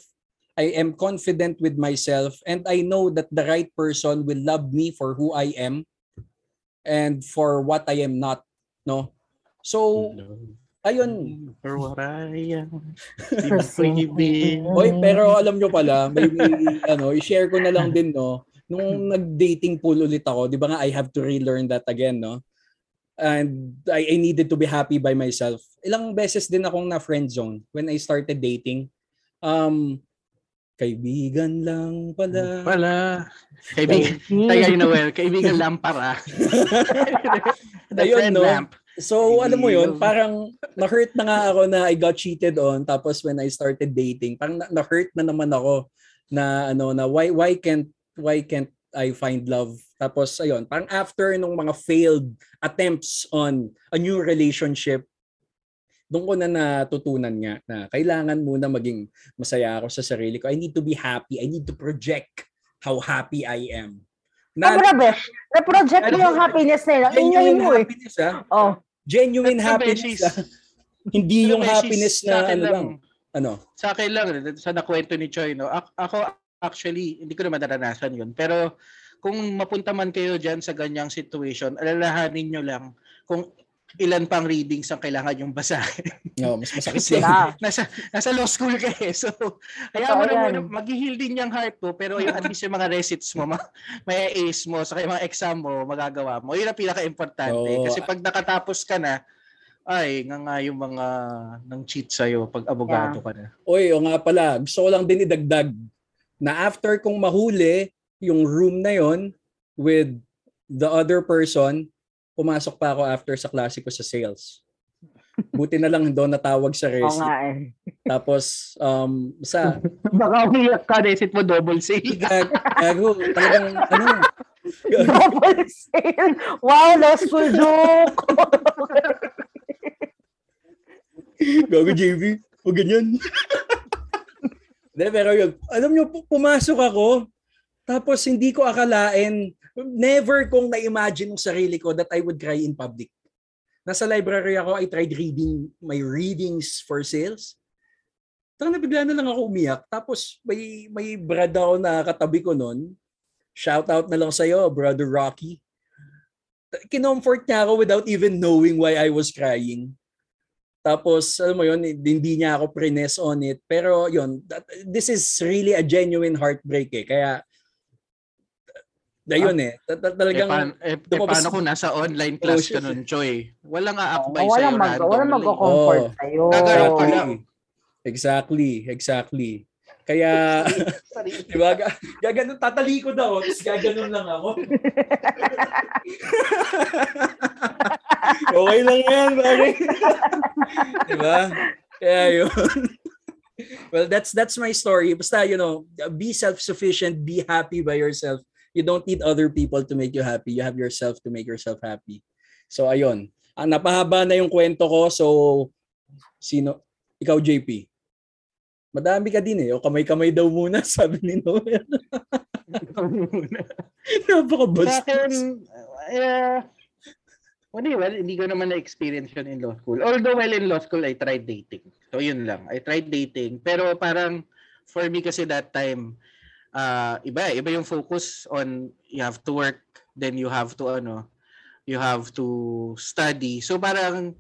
I am confident with myself, and I know that the right person will love me for who I am and for what I am not, no? So, ayun. Baby. Oy, pero alam nyo pala, maybe ano, i-share ko na lang din no. Nung nag-dating pool ulit ako, 'di ba nga I have to relearn that again, no? And I, I needed to be happy by myself. Ilang beses din akong na friend zone when I started dating. Um kaibigan lang pala. Pala. Kaibigan. Kaya Noel, kaibigan lang para. The Ayun, friend no? lamp. So, alam mo yun, parang na-hurt na nga ako na I got cheated on tapos when I started dating, parang na- na-hurt na naman ako na ano na why why can't why can't I find love? Tapos ayun, parang after nung mga failed attempts on a new relationship, doon ko na natutunan nga na kailangan muna maging masaya ako sa sarili ko. I need to be happy. I need to project how happy I am. Na, Na, grabe. Na-project mo yung happiness nila. Ingay genuine mo eh. happiness ah. Oh. Genuine Sa happiness beses. ah. Hindi yung happiness na ano lang. Ano? Sa akin lang, sa nakwento ni Choi, no? Ak- Ako, actually, hindi ko naman naranasan yun. Pero kung mapunta man kayo dyan sa ganyang situation, alalahanin nyo lang kung ilan pang readings ang kailangan yung basahin. No, mas masakit Kasi. Yeah. nasa, nasa law school ka eh. So, kaya mo na yan. muna, mag-heal din yung heart mo, pero yung at least yung mga resits mo, ma- may ace mo, saka yung mga exam mo, magagawa mo. Yun ang pinaka-importante. Oo. Kasi pag nakatapos ka na, ay, nga nga yung mga nang cheat sa'yo pag abogado ka na. Oy, o nga pala, gusto ko lang din idagdag. na after kong mahuli yung room na yon with the other person, pumasok pa ako after sa klase ko sa sales. Buti na lang doon natawag sa Oo resi. nga eh. Tapos, um, sa Baka umiyak ka, naisip mo double sale. gag, gago, talagang, ano, Double sale. Wow, law school joke. gago JV, o ganyan. Hindi, pero yun, alam nyo, pu- pumasok ako, tapos hindi ko akalain, never kong na-imagine yung sarili ko that I would cry in public. Nasa library ako, I tried reading my readings for sales. Tang na bigla na lang ako umiyak. Tapos may may brad ako na katabi ko noon. Shout out na lang sa iyo, brother Rocky. Kinomfort niya ako without even knowing why I was crying. Tapos, alam mo yun, hindi niya ako prines on it. Pero yun, this is really a genuine heartbreak eh. Kaya, na yun eh. Ta- ta- Eh, Talagang, eh, eh, lumabas- paano kung nasa online class Oh, ka shit. nun, Choy? Walang aakbay sa'yo walang mag, randomly. walang mag-comfort Oo. sa'yo. Ka exactly. lang. Exactly, exactly. Kaya, di ba, ga- gaganon, tatalikod ako, tapos gaganon lang ako. okay lang yan, pare. di ba? Kaya yun. well, that's that's my story. Basta, you know, be self-sufficient, be happy by yourself. You don't need other people to make you happy. You have yourself to make yourself happy. So, ayun. Ah, napahaba na yung kwento ko. So, sino? Ikaw, JP. Madami ka din eh. O kamay-kamay daw muna, sabi ni Noel. Sa Napaka-bastos. akin, eh, well, well, hindi ko naman na-experience yun in law school. Although while in law school, I tried dating. So yun lang. I tried dating. Pero parang, for me kasi that time, uh, iba, iba yung focus on you have to work, then you have to, ano, you have to study. So parang,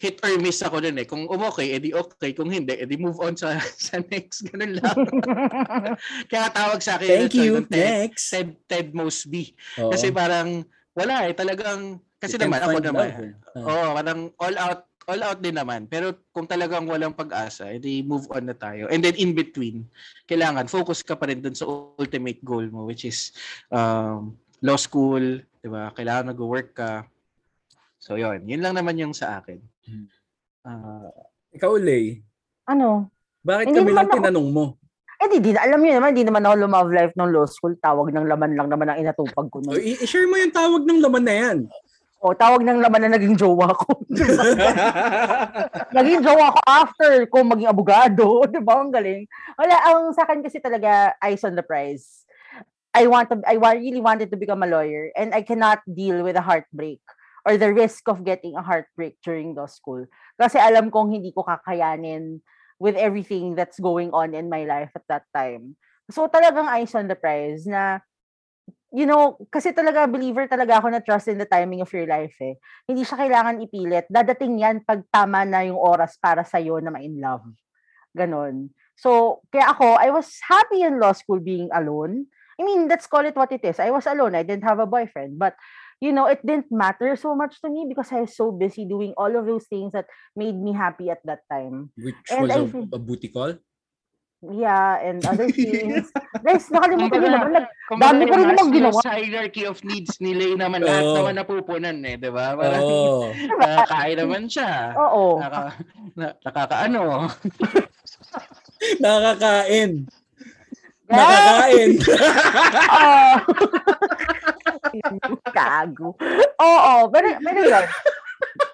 hit or miss ako dun eh. Kung umokay, edi okay. Kung hindi, edi move on sa, sa next. Ganun lang. Kaya tawag sa akin. Thank you. Ted, Ted, Next. Ted, Ted Mosby. Oo. Kasi parang wala eh talagang kasi You naman ako naman. eh. Oo. Oo, parang all out all out din naman. Pero kung talagang walang pag-asa, edi move on na tayo. And then in between, kailangan focus ka pa rin dun sa ultimate goal mo which is um, law school, 'di ba? Kailangan nag-work ka. So yun, yun lang naman yung sa akin. Ah, Ikaw, Lay. ano? Bakit Hindi kami lang ako- tinanong mo? Eh, di, di, alam niyo naman, di naman ako lumove life ng law school. Tawag ng laman lang naman ang inatupag ko nun. i- i-share mo yung tawag ng laman na yan. O, tawag ng laman na naging jowa ko. naging jowa ko after ko maging abogado. Di ba? Ang galing. Wala, ang sa akin kasi talaga, eyes on the prize. I want to, I really wanted to become a lawyer and I cannot deal with a heartbreak or the risk of getting a heartbreak during law school. Kasi alam kong hindi ko kakayanin with everything that's going on in my life at that time. So talagang eyes on the prize na you know, kasi talaga believer talaga ako na trust in the timing of your life eh. Hindi siya kailangan ipilit. Dadating yan pag tama na yung oras para sa na ma-in love. Ganon. So, kaya ako, I was happy in law school being alone. I mean, let's call it what it is. I was alone. I didn't have a boyfriend. But, you know, it didn't matter so much to me because I was so busy doing all of those things that made me happy at that time. Which And was I a, a booty call? Yeah, and other things. Guys, nakalimutan Kumbaga, naman. nag- Dami ko rin Maslow's ginawa. hierarchy of needs ni Lay naman lahat Oo. naman napupunan eh, 'di ba? Parang Oo. nakakain naman siya. Oo. Naka, na, nakakaano. Nakakain. Guys! Nakakain. Oo. Gago. Oo, pero, pero yun.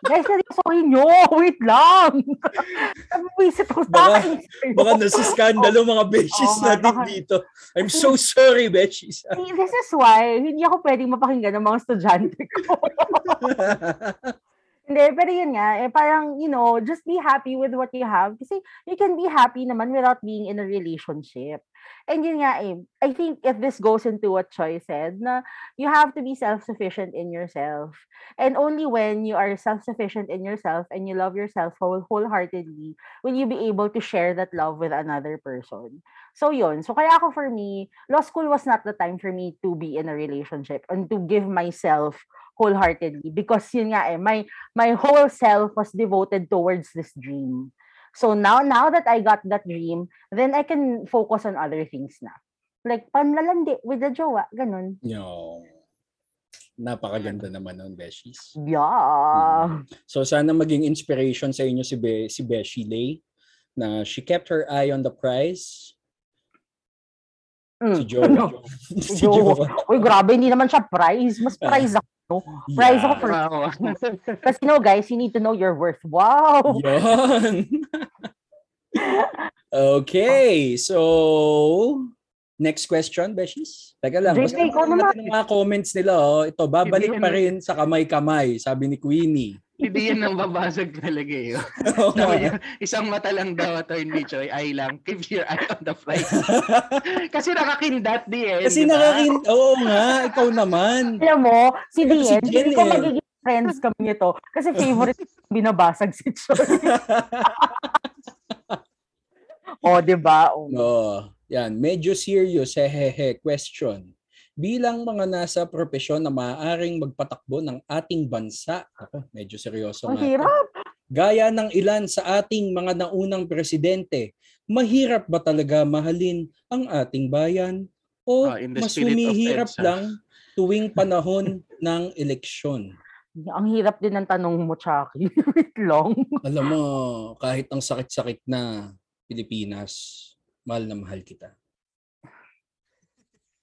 Guys, seryosohin nyo. Wait lang. Nabuwisit ako sa akin. Baka nasiskandalo mga beshies nga, natin baka- dito. I'm so sorry, beshies. This is why hindi ako pwedeng mapakinggan ng mga estudyante ko. Hindi, pero yun nga, eh, parang, you know, just be happy with what you have. Kasi you can be happy naman without being in a relationship. And yun nga, eh, I think if this goes into what Choi said, na you have to be self-sufficient in yourself. And only when you are self-sufficient in yourself and you love yourself whole- wholeheartedly, will you be able to share that love with another person. So yun. So kaya ako for me, law school was not the time for me to be in a relationship and to give myself wholeheartedly because yun nga eh, my my whole self was devoted towards this dream. So now now that I got that dream, then I can focus on other things na. Like, panlalandi with the jowa. Ganun. Yo. Napakaganda naman nun, Beshies. Yeah. So sana maging inspiration sa inyo si Be si Beshi Lay na she kept her eye on the prize. Si Mm. Jowa. Ano? si Jowa. Uy, grabe, hindi naman siya prize. Mas prize ako. No? Prize ako Yeah. for... Wow. Kasi no, guys, you need to know your worth. Wow! Yun. okay, so next question, Beshies. Teka lang, ikaw natin ang mga comments nila. Oh. Ito, babalik pa yan- rin sa kamay-kamay, sabi ni Queenie. Hindi yan ang babasag talaga eh. Sabi niya, isang mata lang daw, Attorney Choi, eye lang. Keep your eye on the prize. Kasi nakakindat di eh. Kasi nakakin... Oo nga, ikaw naman. Alam mo, si si Dien, Jen hindi ko magiging friends kami nito. Kasi favorite binabasag si Choi. o, di ba? O, Oo. Yan, medyo serious, hehehe, question. Bilang mga nasa propesyon na maaaring magpatakbo ng ating bansa, ako, medyo seryoso Ang nga hirap. Gaya ng ilan sa ating mga naunang presidente, mahirap ba talaga mahalin ang ating bayan? O the mas humihirap lang tuwing panahon ng eleksyon? Ang hirap din ng tanong mo, Chucky. Wait lang. Alam mo, kahit ang sakit-sakit na Pilipinas, mahal na mahal kita.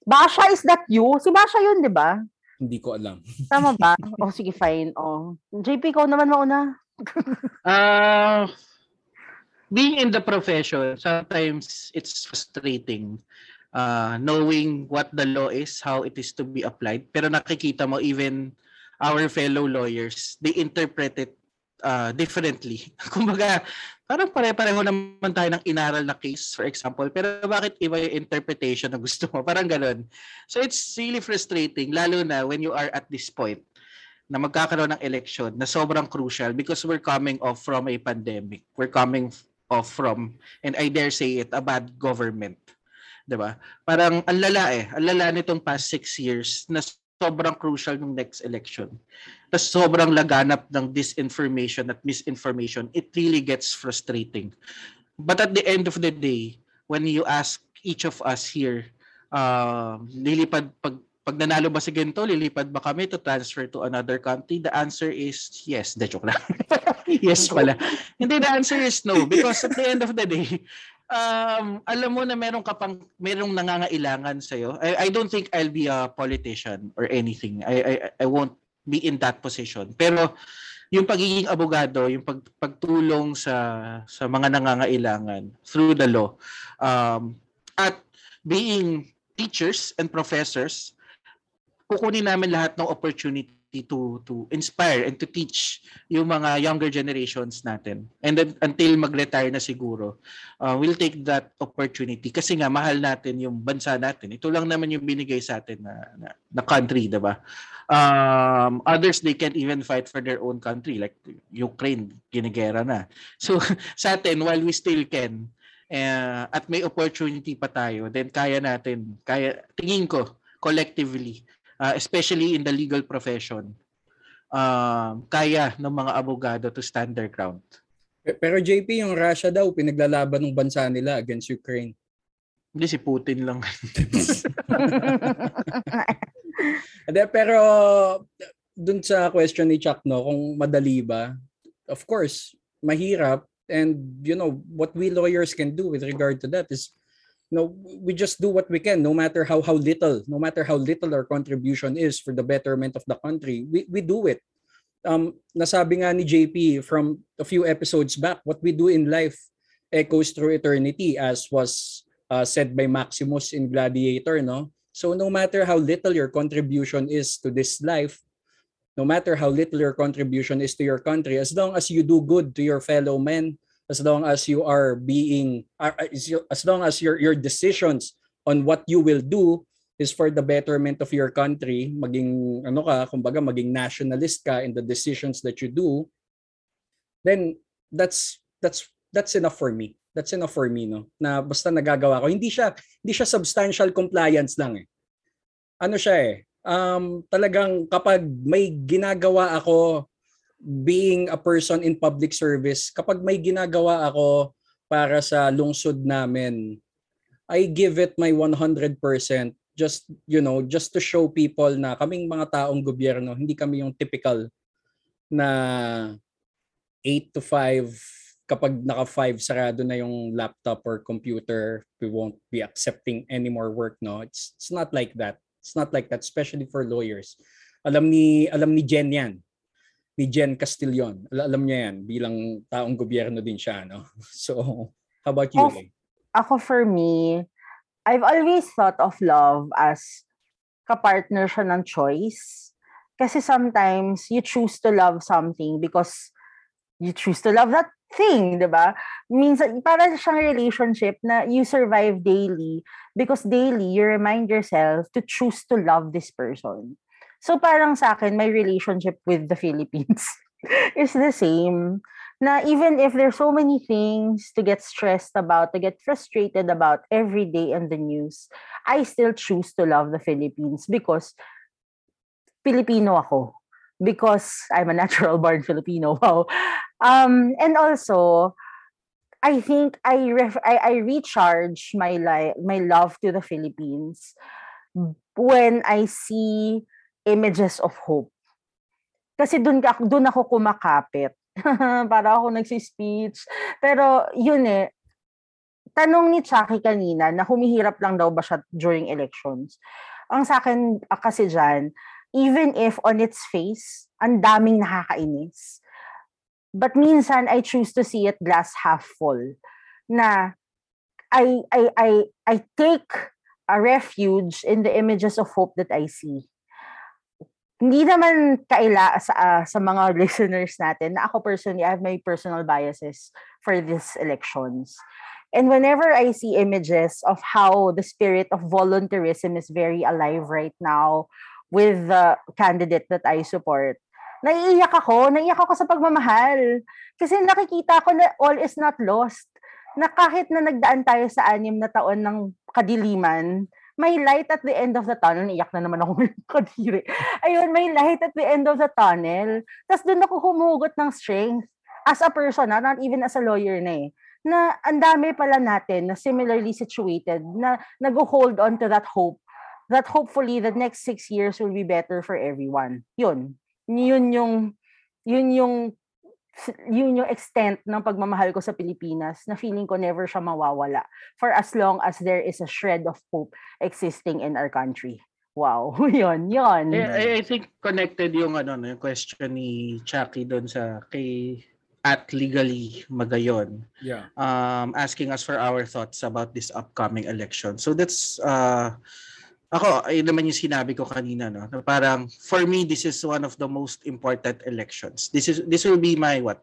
Basha, is that you? Si Basha yun, di ba? Hindi ko alam. Tama ba? O, sige, fine. O. JP, ikaw naman mauna. Uh, being in the profession, sometimes it's frustrating uh, knowing what the law is, how it is to be applied. Pero nakikita mo even our fellow lawyers, they interpret it uh, differently. Kumbaga, parang pare-pareho naman tayo ng inaral na case, for example. Pero bakit iba yung interpretation na gusto mo? Parang ganun. So it's really frustrating, lalo na when you are at this point na magkakaroon ng election na sobrang crucial because we're coming off from a pandemic. We're coming off from, and I dare say it, a bad government. 'Di ba? Parang ang lala eh. Ang lala nitong past six years na sobrang crucial ng next election. Tapos sobrang laganap ng disinformation at misinformation. It really gets frustrating. But at the end of the day, when you ask each of us here, uh, lilipad pag pag nanalo ba si Gento, lilipad ba kami to transfer to another country? The answer is yes. De joke lang. yes pala. Hindi, the answer is no. Because at the end of the day, um, alam mo na meron ka pang, merong nangangailangan sa'yo. I, I don't think I'll be a politician or anything. I, I, I won't be in that position. Pero yung pagiging abogado, yung pag, pagtulong sa sa mga nangangailangan through the law, um, at being teachers and professors, kukunin namin lahat ng opportunity to to inspire and to teach yung mga younger generations natin. And then until mag-retire na siguro, uh, we'll take that opportunity kasi nga mahal natin yung bansa natin. Ito lang naman yung binigay sa atin na na, na country, 'di ba? Um, others they can't even fight for their own country like Ukraine, ginigera na. So sa atin while we still can uh, at may opportunity pa tayo, then kaya natin, kaya tingin ko collectively uh, especially in the legal profession, um, kaya ng mga abogado to stand their ground. Pe- Pero JP, yung Russia daw, pinaglalaban ng bansa nila against Ukraine. Hindi si Putin lang. Hindi, pero dun sa question ni Chuck, no, kung madali ba, of course, mahirap. And, you know, what we lawyers can do with regard to that is, know, we just do what we can, no matter how how little, no matter how little our contribution is for the betterment of the country, we, we do it. Um, nasabi nga ni JP from a few episodes back, what we do in life echoes through eternity, as was uh, said by Maximus in Gladiator, no? So no matter how little your contribution is to this life, no matter how little your contribution is to your country, as long as you do good to your fellow men, as long as you are being, is your- as long as your your decisions on what you will do is for the betterment of your country, maging ano ka, kumbaga maging nationalist ka in the decisions that you do, then that's that's that's enough for me. That's enough for me, no? Na basta nagagawa ko. Hindi siya hindi siya substantial compliance lang eh. Ano siya eh? Um, talagang kapag may ginagawa ako being a person in public service, kapag may ginagawa ako para sa lungsod namin, I give it my 100% just you know just to show people na kaming mga taong gobyerno hindi kami yung typical na 8 to 5 kapag naka 5 sarado na yung laptop or computer we won't be accepting any more work no? It's it's not like that. It's not like that especially for lawyers. Alam ni alam ni Jen yan ni Jen Castillon Al- alam niya yan bilang taong gobyerno din siya no so how about you Lay? ako for me, I've always thought of love as kapartner siya ng choice. Kasi sometimes you choose to love something because you choose to love that thing, di ba? Minsan, para siyang relationship na you survive daily because daily you remind yourself to choose to love this person. So parang sa akin, my relationship with the Philippines is the same na even if there's so many things to get stressed about, to get frustrated about every day in the news, I still choose to love the Philippines because Filipino ako. Because I'm a natural born Filipino. Wow. Um, and also, I think I, ref- I I recharge my li- my love to the Philippines when I see images of hope. Kasi doon ka doon ako kumakapit. Para ako nagsi-speech. Pero yun eh, tanong ni Chucky kanina na humihirap lang daw ba siya during elections. Ang sa akin ah, kasi dyan, even if on its face, ang daming nakakainis. But minsan, I choose to see it glass half full. Na I, I, I, I take a refuge in the images of hope that I see hindi naman kaila sa ah, sa mga listeners natin na ako personally I have my personal biases for these elections. And whenever I see images of how the spirit of volunteerism is very alive right now with the candidate that I support, naiiyak ako, naiiyak ako sa pagmamahal. Kasi nakikita ko na all is not lost. Na kahit na nagdaan tayo sa anim na taon ng kadiliman, may light at the end of the tunnel. Iyak na naman ako ng kadiri. Ayun, may light at the end of the tunnel. Tapos doon ako humugot ng strength as a person, ah, not even as a lawyer na eh, na ang dami pala natin na similarly situated, na nag-hold on to that hope, that hopefully the next six years will be better for everyone. Yun. Yun yung, yun yung, yun yung extent ng pagmamahal ko sa Pilipinas na feeling ko never siya mawawala for as long as there is a shred of hope existing in our country. Wow, yun, yun. I, I- I think connected yung ano no, yung question ni Chucky doon sa kay at legally magayon yeah um asking us for our thoughts about this upcoming election. So that's uh ako ayun naman yung sinabi ko kanina no na parang for me this is one of the most important elections. This is this will be my what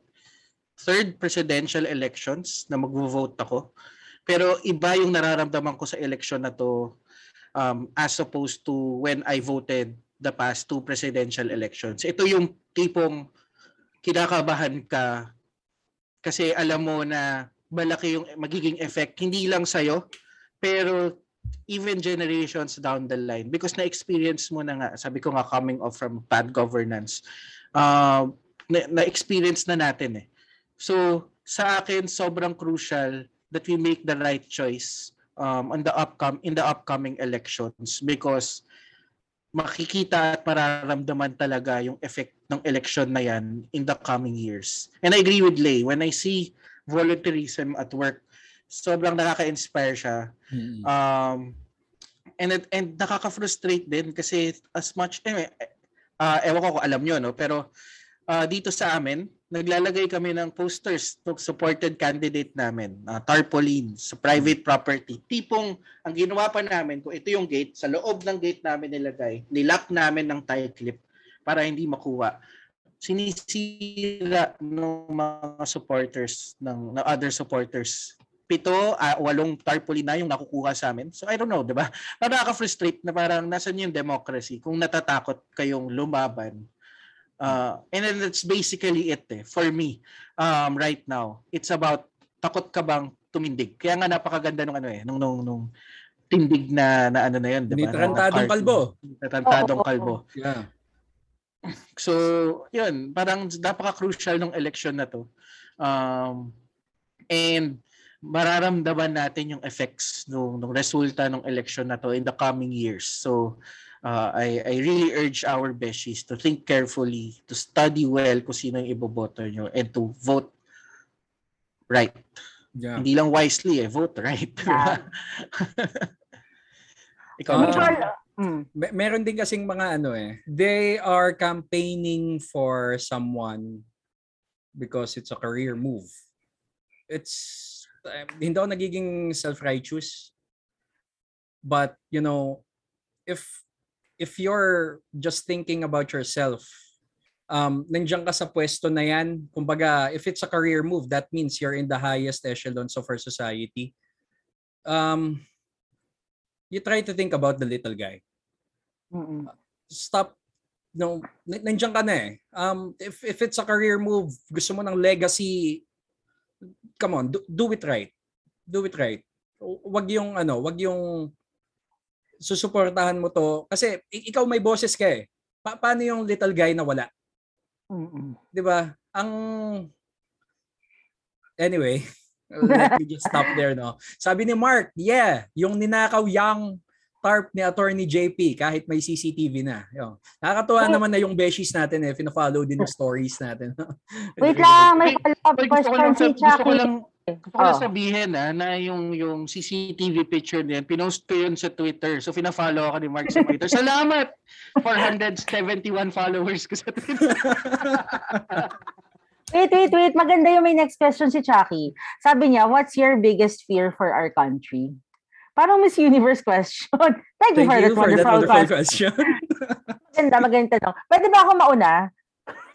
third presidential elections na magvo-vote ako. Pero iba yung nararamdaman ko sa election na to um, as opposed to when I voted the past two presidential elections. Ito yung tipong kinakabahan ka kasi alam mo na malaki yung magiging effect hindi lang sa'yo pero even generations down the line because na-experience mo na nga sabi ko nga coming off from bad governance uh, na- na-experience na natin eh so sa akin sobrang crucial that we make the right choice um, on the upcom in the upcoming elections because makikita at mararamdaman talaga yung effect ng election na yan in the coming years. And I agree with Lay. When I see volunteerism at work, sobrang nakaka-inspire siya. Mm. Um, and it- and nakaka-frustrate din kasi as much eh uh, ewan ko kung alam nyo no pero ah, dito sa amin naglalagay kami ng posters to supported candidate namin uh, tarpaulin sa private property tipong ang ginawa pa namin kung ito yung gate sa loob ng gate namin nilagay nilock namin ng tie clip para hindi makuha sinisira ng mga supporters ng, ng other supporters pito, ah, walong tarpaulin na yung nakukuha sa amin. So I don't know, 'di ba? Parang nakaka-frustrate na parang nasan yung democracy kung natatakot kayong lumaban. Uh, and then that's basically it eh, for me um, right now. It's about takot ka bang tumindig. Kaya nga napakaganda nung ano eh, nung nung, nung tindig na, na ano na yun, 'di ba? Tarantadong. Kalbo. Tarantadong kalbo. yeah So, yun, parang napaka-crucial ng election na to. Um, and mararamdaman natin yung effects nung, nung resulta ng election na to in the coming years. So, uh, I, I really urge our beshies to think carefully, to study well kung sino yung iboboto nyo, and to vote right. Yeah. Hindi lang wisely eh, vote right. Yeah. Ikaw. John. Usual, mm, Me- meron din kasing mga ano eh, they are campaigning for someone because it's a career move. It's uh, hindi ako nagiging self-righteous. But, you know, if if you're just thinking about yourself, um, nandiyan ka sa pwesto na yan, kumbaga, if it's a career move, that means you're in the highest echelons of our society. Um, you try to think about the little guy mm, stop no nandiyan ka na eh. Um if if it's a career move, gusto mo ng legacy, come on, do, do it right. Do it right. Wag yung ano, wag yung susuportahan mo to kasi ikaw may boses ka eh. Pa- paano yung little guy na wala? mm, 'Di ba? Ang Anyway, let me just stop there no. Sabi ni Mark, yeah, yung ninakaw yang tarp ni Attorney JP kahit may CCTV na. Yo. Nakakatuwa Oh. naman na yung beshies natin eh, fina-follow din yung stories natin. Wait lang, may Wait, follow-up Wait, question si gusto ko Chucky. lang, gusto ko lang Oh. sabihin ah, na yung, yung CCTV picture niyan, pinost ko yun sa Twitter. So, fina-follow ako ni Mark sa Twitter. Salamat! 471 followers ko sa Twitter. Wait, wait, wait. Maganda yung may next question si Chucky. Sabi niya, what's your biggest fear for our country? Parang Miss Universe question. Thank, you Thank for you that for that wonderful, wonderful question. question. Maganda, maganda tanong. Pwede ba ako mauna?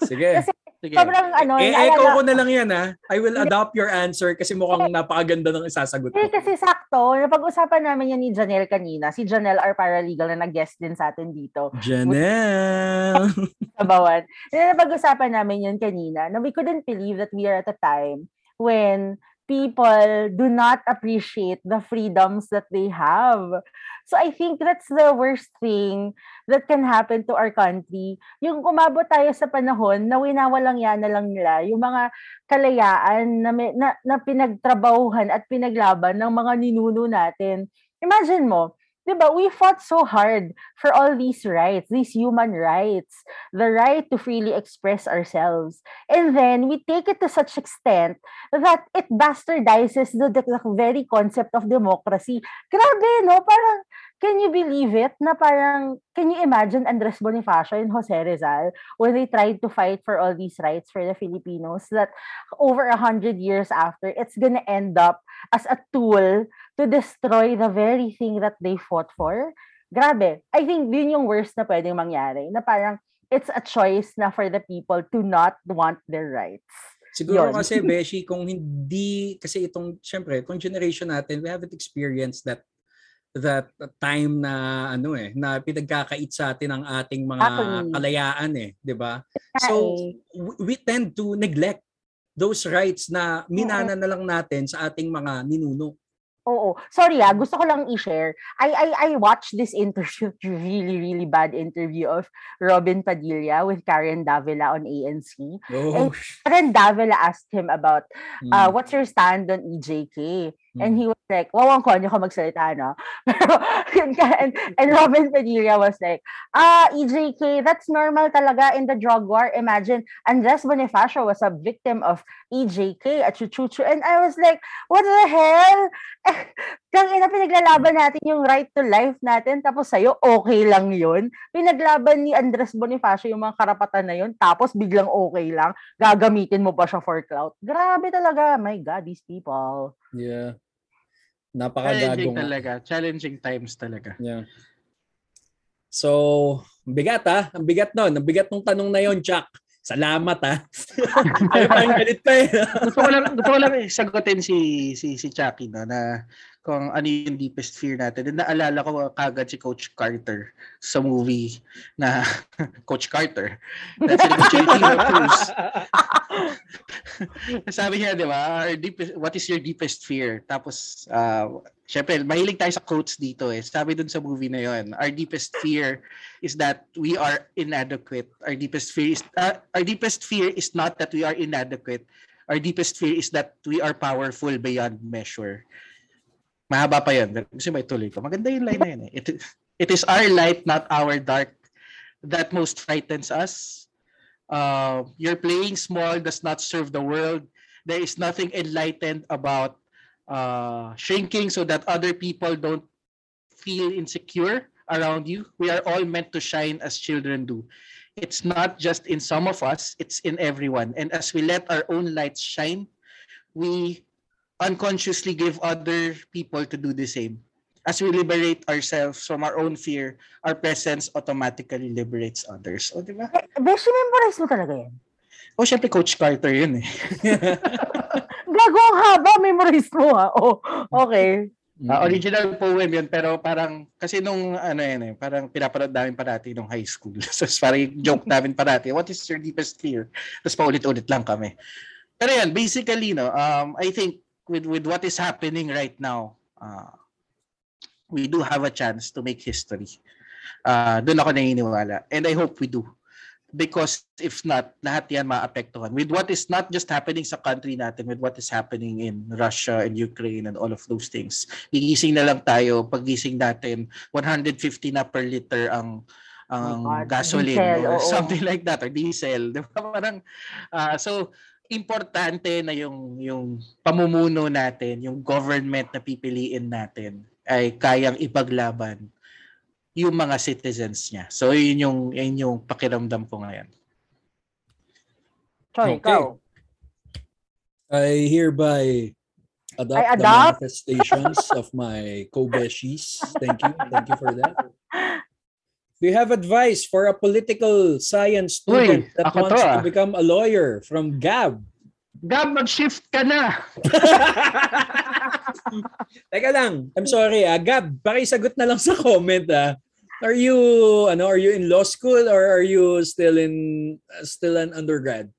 Sige. Kasi Sige. Sobrang ano, Eh, echo ko na lang yan ha. I will adopt your answer kasi mukhang napakaganda ng isasagot Eh, ko. kasi sakto, napag-usapan namin yan ni Janelle kanina. Si Janelle, our paralegal na nag-guest din sa atin dito. Janelle! sa Bawan. Na napag-usapan namin yun kanina na we couldn't believe that we are at a time when people do not appreciate the freedoms that they have. So I think that's the worst thing that can happen to our country. Yung umabot tayo sa panahon na winawalang yan na lang nila, yung mga kalayaan na, may, na, na pinagtrabahuhan at pinaglaban ng mga ninuno natin. Imagine mo, 'di ba? We fought so hard for all these rights, these human rights, the right to freely express ourselves. And then we take it to such extent that it bastardizes the, the, very concept of democracy. Grabe, no? Parang can you believe it na parang can you imagine Andres Bonifacio and Jose Rizal when they tried to fight for all these rights for the Filipinos that over a hundred years after it's gonna end up as a tool to destroy the very thing that they fought for. Grabe. I think yun yung worst na pwedeng mangyari. Na parang it's a choice na for the people to not want their rights. Siguro Yun. kasi, Beshi, kung hindi, kasi itong, syempre, itong generation natin, we haven't experienced that that time na ano eh na pinagkakait sa atin ang ating mga Actually. kalayaan eh, 'di ba? So eh, we tend to neglect those rights na minana na lang natin sa ating mga ninuno. Oo. Sorry ah, gusto ko lang i-share. I I I watched this interview, really really bad interview of Robin Padilla with Karen Davila on ANC. Oh, Karen Davila asked him about uh, mm, what's your stand on EJK? And mm. he was like, wawang ko, hindi ko magsalita, no? Pero, yun ka, and, and Robin Padilla was like, ah, EJK, that's normal talaga in the drug war. Imagine, Andres Bonifacio was a victim of EJK at Chuchuchu. And I was like, what the hell? Kang ina, pinaglalaban natin yung right to life natin, tapos sa'yo, okay lang yun. Pinaglaban ni Andres Bonifacio yung mga karapatan na yun, tapos biglang okay lang, gagamitin mo pa siya for clout. Grabe talaga. My God, these people. Yeah. Challenging Napakagagong. talaga. Challenging times talaga. Yeah. So, bigat ah. Ang bigat nun. Ang bigat nung tanong na yon, Chuck. Salamat ah. Ay, parang galit pa eh. gusto ko lang gusto ko lang sagutin si si si Chucky no na kung ano yung deepest fear natin. And naalala ko kagad si Coach Carter sa movie na Coach Carter. That's si JT Cruz. Sabi niya, di ba, deepest, what is your deepest fear? Tapos, uh, syempre, mahilig tayo sa quotes dito eh. Sabi dun sa movie na yon, our deepest fear is that we are inadequate. Our deepest fear is, uh, our deepest fear is not that we are inadequate. Our deepest fear is that we are powerful beyond measure. Mahaba pa yun. Gusto mo ituloy ko. Maganda yung line na yun. Eh. It, it is our light, not our dark, that most frightens us. Uh, your playing small does not serve the world. There is nothing enlightened about uh, shrinking so that other people don't feel insecure around you. We are all meant to shine as children do. It's not just in some of us, it's in everyone. And as we let our own lights shine, we unconsciously give other people to do the same. As we liberate ourselves from our own fear, our presence automatically liberates others. O, di ba? Eh, Beshi, memorize mo talaga yan. O, syempre, Coach Carter yun eh. Gago ang haba, memorize mo ha. Oh, okay. Ah, original poem yun, pero parang, kasi nung, ano yan eh, parang pinapanood namin parati nung high school. so, parang joke namin parati, what is your deepest fear? Tapos paulit-ulit lang kami. Pero yan, basically, no, um, I think with, with what is happening right now, uh, we do have a chance to make history. Uh, doon ako naniniwala. And I hope we do. Because if not, lahat yan maapektuhan. With what is not just happening sa country natin, with what is happening in Russia and Ukraine and all of those things. Gigising na lang tayo, pagising natin, 150 na per liter ang ang Oh God, gasoline diesel, or oo. something like that or diesel. Di ba? Parang, ah, so, importante na yung yung pamumuno natin, yung government na pipiliin natin ay kayang ipaglaban yung mga citizens niya. So yun yung yun yung pakiramdam ko ngayon. Choy, Okay. ikaw. I hereby adopt, I the adopt? manifestations of my Kobeshis. Thank you. Thank you for that. We have advice for a political science student Uy, that to, wants to ah. become a lawyer from Gab. Gab, mag-shift ka na! Teka lang. I'm sorry, ah. Gab, pakisagot na lang sa comment, ah. Are you, ano, are you in law school or are you still in, uh, still an undergrad?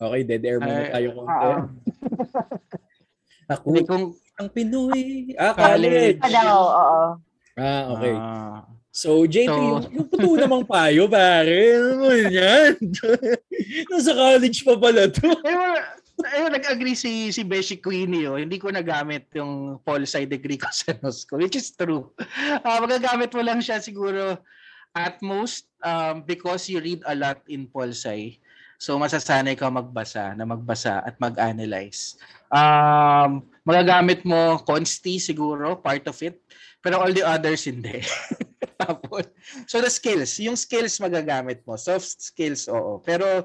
Okay, dead air muna Ay, tayo konti. oo. Ako, kung ang Pinoy. Ah, College. daw, oo. Ah, okay. ah, So, JP, So- yung, yung puto namang payo, pare. Ano mo yan? Nasa college pa pala to. Ayun, nag-agree si si Beshi Queenie oh. Hindi ko nagamit yung pol sci degree ko sa school, which is true. Ah, magagamit mo lang siya siguro at most um, because you read a lot in pol sci. So masasanay ka magbasa, na magbasa at mag-analyze. Um, magagamit mo consti siguro, part of it. Pero all the others hindi. Tapos, so the skills, yung skills magagamit mo. Soft skills, oo. Pero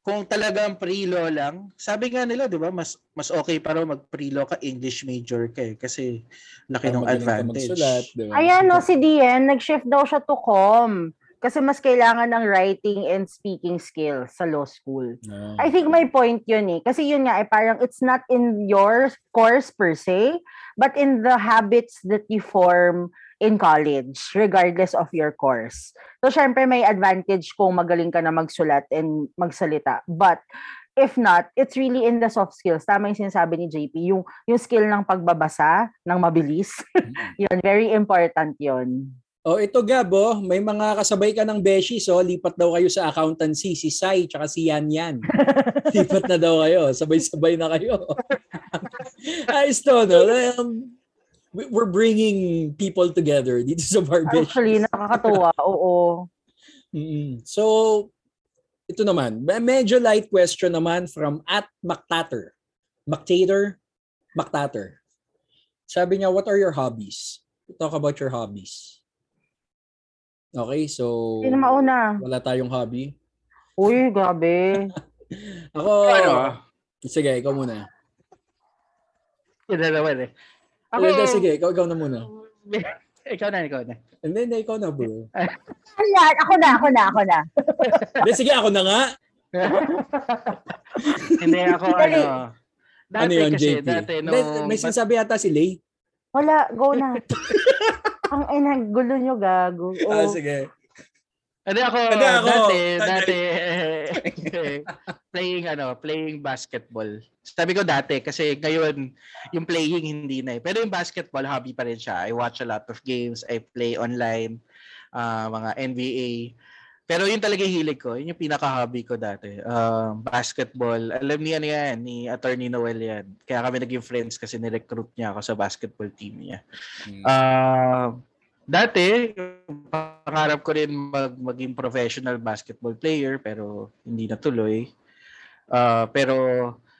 kung talagang pre-law lang, sabi nga nila, di ba, mas mas okay para mag pre-law ka, English major ka eh, kasi laki ng advantage. magsulat, di ba? Ayan, no, si Dian, nag-shift daw siya to com. Kasi mas kailangan ng writing and speaking skills sa law school. No. I think my point yun eh. Kasi yun nga, eh, parang it's not in your course per se, but in the habits that you form in college, regardless of your course. So, syempre, may advantage kung magaling ka na magsulat and magsalita. But, if not, it's really in the soft skills. Tama yung sinasabi ni JP, yung, yung skill ng pagbabasa, ng mabilis. yun, very important yun. Oh, ito Gabo, may mga kasabay ka ng Beshi, so lipat daw kayo sa accountancy, si Sai tsaka si Yan Yan. lipat na daw kayo, sabay-sabay na kayo. Ayos to, no? Um, we- we're bringing people together dito sa Barbeshi. Actually, nakakatuwa. Oo. Mm-mm. So, ito naman, me- medyo light question naman from at Mactater. Mactater? Mactater. Sabi niya, what are your hobbies? Talk about your hobbies. Okay, so Sino mauna? wala tayong hobby. Uy, grabe. Ako, Ano? sige, ikaw muna. Yun na naman eh. Ako, Hindi, sige, ikaw, ikaw na muna. ikaw na, ikaw na. And then, ikaw na, bro. Ayan, ako na, ako na, ako na. Hindi, sige, ako na nga. Hindi ako ano. Dati ano yun, kasi, JP? dati Hindi, nung... may sinasabi yata si Lay. Wala, go na. Ang ina, gulo nyo, gago. Ah, Oh. sige. Hindi ako, Hindi ako. dati, Dati. dati, playing ano, playing basketball. Sabi ko dati kasi ngayon yung playing hindi na eh. Pero yung basketball hobby pa rin siya. I watch a lot of games, I play online, ah, mga NBA. Pero yun talaga yung hilig ko. Yun yung pinaka-hobby ko dati. Um, basketball. Alam niya yan, ni Attorney Noel yan. Kaya kami naging friends kasi ni-recruit niya ako sa basketball team niya. Hmm. Uh, dati, pangarap ko rin mag maging professional basketball player pero hindi natuloy. Uh, pero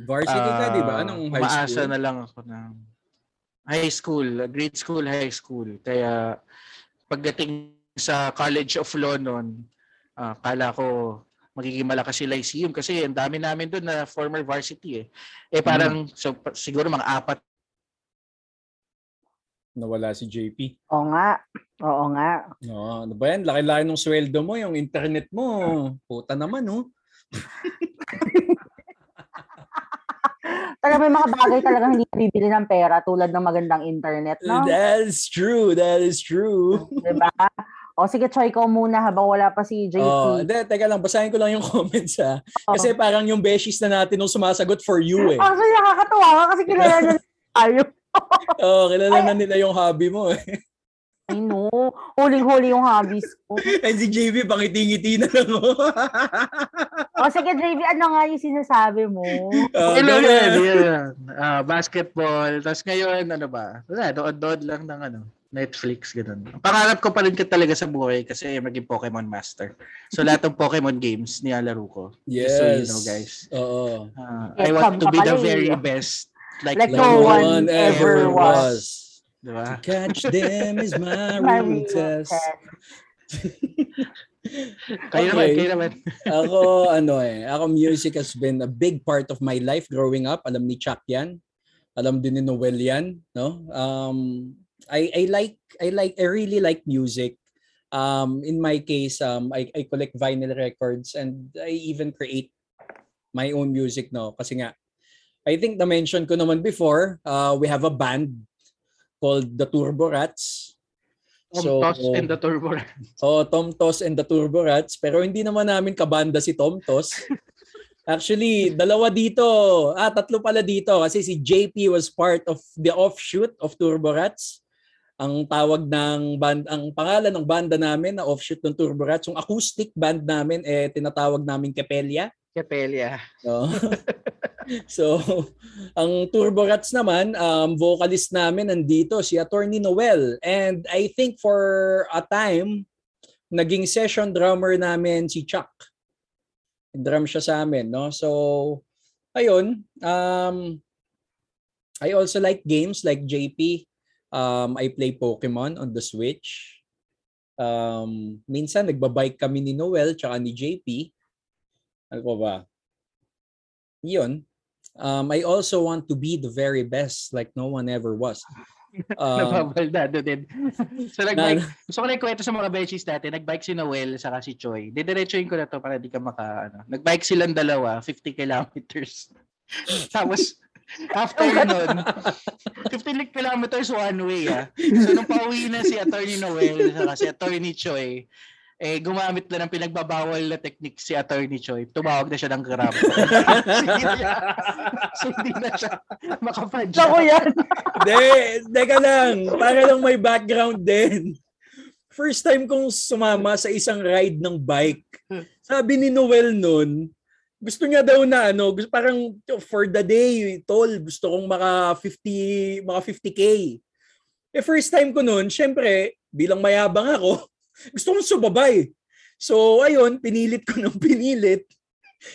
Varsity ka, di ba? Anong high school? na lang ako ng high school, grade school, high school. Kaya pagdating sa College of Law noon, uh, kala ko magiging malakas si Lyceum kasi ang dami namin doon na former varsity eh. Eh parang so, siguro mga apat Nawala si JP. Oo nga. Oo nga. No, ano ba yan? Laki-laki ng sweldo mo, yung internet mo. Puta naman, oh. Talaga may mga bagay talagang hindi bibili ng pera tulad ng magandang internet, no? That is true. That is true. Diba? O sige, Choy, ko muna habang wala pa si JP. Oh, hindi, teka lang, basahin ko lang yung comments ha. Kasi parang yung beshies na natin nung sumasagot for you eh. Actually, nakakatuwa ka kasi kilala na tayo. Oo, oh, kilala na nila yung hobby mo eh. I know. Huling-huli yung hobbies ko. And si JB, pangiti-ngiti na lang oh. o sige, JB, ano nga yung sinasabi mo? Oh, yan, na. yan. Ah, basketball. Tapos ngayon, ano ba? Wala, dood-dood lang ng ano, Netflix, ganun. Ang Pangarap ko pa rin ka talaga sa buhay kasi maging Pokemon Master. So lahat ng Pokemon games nilalaro ko. Yes. Just so you know, guys. Oo. Yes, I want to be the very best. Like, Like no no one one ever ever was. Diba? Catch them is my real test. Kayo naman, Okay. kayo naman. ako, ano eh, ako music has been a big part of my life growing up. Alam ni Chuck yan. Alam din ni Noel yan. No? Um, I, I like, I like, I really like music. Um, in my case, um, I, I collect vinyl records and I even create my own music, no? Kasi nga, I think na-mention ko naman before, uh, we have a band called the Turbo Rats. So, Toss and the Turbo Oh, Tom Tos and the Turbo Rats. Pero hindi naman namin kabanda si Tom Tos. Actually, dalawa dito. Ah, tatlo pala dito. Kasi si JP was part of the offshoot of Turbo Rats. Ang tawag ng band, ang pangalan ng banda namin na offshoot ng Turbo Rats, yung acoustic band namin, eh, tinatawag namin Kepelia. Kepelia. No? so, ang Turbo Rats naman, um, vocalist namin nandito, si Attorney Noel. And I think for a time, naging session drummer namin si Chuck. Drum siya sa amin, no? So, ayun. Um, I also like games like JP. Um, I play Pokemon on the Switch. Um, minsan nagbabike kami ni Noel tsaka ni JP. Ano pa ba? Yun. Um, I also want to be the very best like no one ever was. Um, Nababaldado din. so, na, nag-bike, gusto ko lang kwento sa mga benchies natin. Nag-bike si Noel saka si Choi. Didiretsuhin ko na to para di ka maka, ano. Nag-bike silang dalawa, 50 kilometers. Tapos, after nun, 15 kilometers one way ah. So nung pauwi na si Attorney Noel saka si Attorney Choi, eh gumamit na ng pinagbabawal na technique si Attorney Choi. Tumawag na siya ng grab. so hindi na siya makapadya. Ako yan. De, teka lang, para lang may background din. First time kong sumama sa isang ride ng bike. Sabi ni Noel nun, gusto niya daw na ano, gusto parang for the day, tol, gusto kong maka 50, mga 50k. Eh first time ko nun, syempre, bilang mayabang ako, gusto kong sumabay. So ayun, pinilit ko ng pinilit.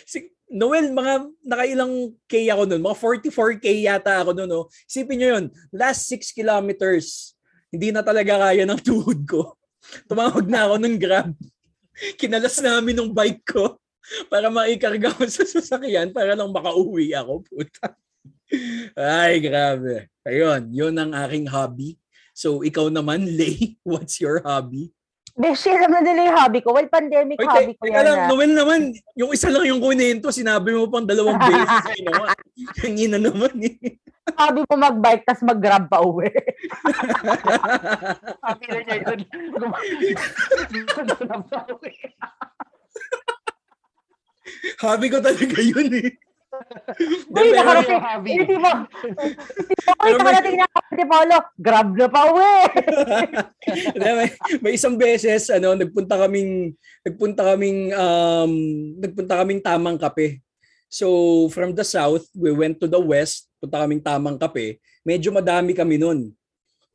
Si Noel, mga nakailang K ako nun, mga 44K yata ako nun. No? Isipin nyo yun, last 6 kilometers, hindi na talaga kaya ng tuhod ko. Tumawag na ako ng grab. Kinalas namin ng bike ko para maikarga ko sa sasakyan para lang makauwi ako. Puta. Ay, grabe. Ayun, yun ang aking hobby. So, ikaw naman, Lay, what's your hobby? Beshi, alam na nila yung hobby ko. Well, pandemic Oy, hobby te- ko yan. lang, ah. Noel naman, yung isa lang yung kunento, sinabi mo pang dalawang beses. Ay, naman. Ang ina naman eh. Hobby mo mag-bike tas mag-grab pa uwi. Happy na niya yun. hobby ko talaga yun eh. Uy, nakarating. hobby. Hindi mo. Uy, nakarating na ako si Paolo. Grab na pa, uwi. Hindi, may, may isang beses ano nagpunta kaming nagpunta kaming um nagpunta kaming tamang kape. So from the south, we went to the west, punta kaming tamang kape. Medyo madami kami nun.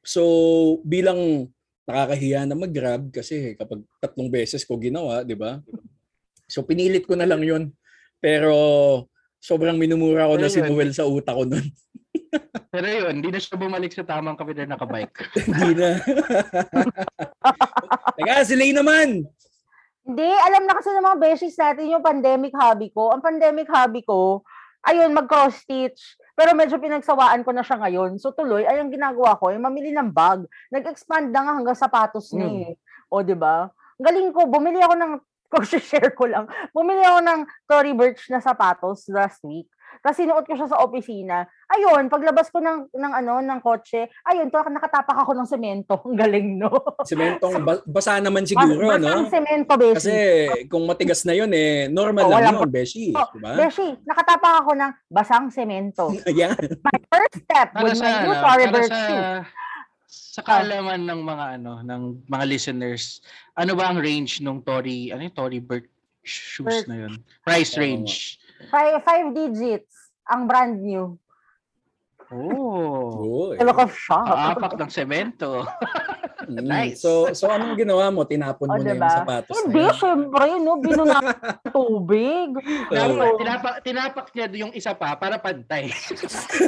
So bilang nakakahiya na mag-grab kasi kapag tatlong beses ko ginawa, 'di ba? So pinilit ko na lang 'yun. Pero sobrang minumura ko na si. Noel sa utak ko nun. Pero yun, hindi na siya bumalik sa tamang kapitid na nakabike. Hindi na. Teka, si Lay naman. Hindi, alam na kasi ng mga beshies natin yung pandemic hobby ko. Ang pandemic hobby ko, ayun, mag-cross stitch. Pero medyo pinagsawaan ko na siya ngayon. So tuloy, ay ang ginagawa ko, yung mamili ng bag. Nag-expand na nga hanggang sapatos na Hmm. eh. O, di ba? Galing ko, bumili ako ng, kung share ko lang, bumili ako ng Tory Burch na sapatos last week. Tapos sinuot ko siya sa opisina. Ayun, paglabas ko ng, ng ano, ng kotse, ayun, to, nakatapak ako ng semento. Ang galing, no? Sementong ba- basa naman siguro, Bas- no? basang semento, beshi. Kasi kung matigas na yun, eh, normal Oh, lang walang yun, Beshi. Oh, Diba? Beshi, nakatapak ako ng basang semento. Ayan. My first step Para with sa, my new ano, Tory para Burch sa, shoe. Sa kaalaman ng mga ano ng mga listeners, ano ba ang range ng Tory, ano yung Tory Burch shoes Burch. na yun? Price range. Five, five digits. Ang brand new. Oh. Uy. Look of shock. Aapak ng semento. Mm. Nice. So, so anong ginawa mo? Tinapon O, mo na yung diba? sapatos na Hindi, yun. syempre, no? Binuna ng tubig. Oo. tinapak, tinapak niya yung isa pa para pantay.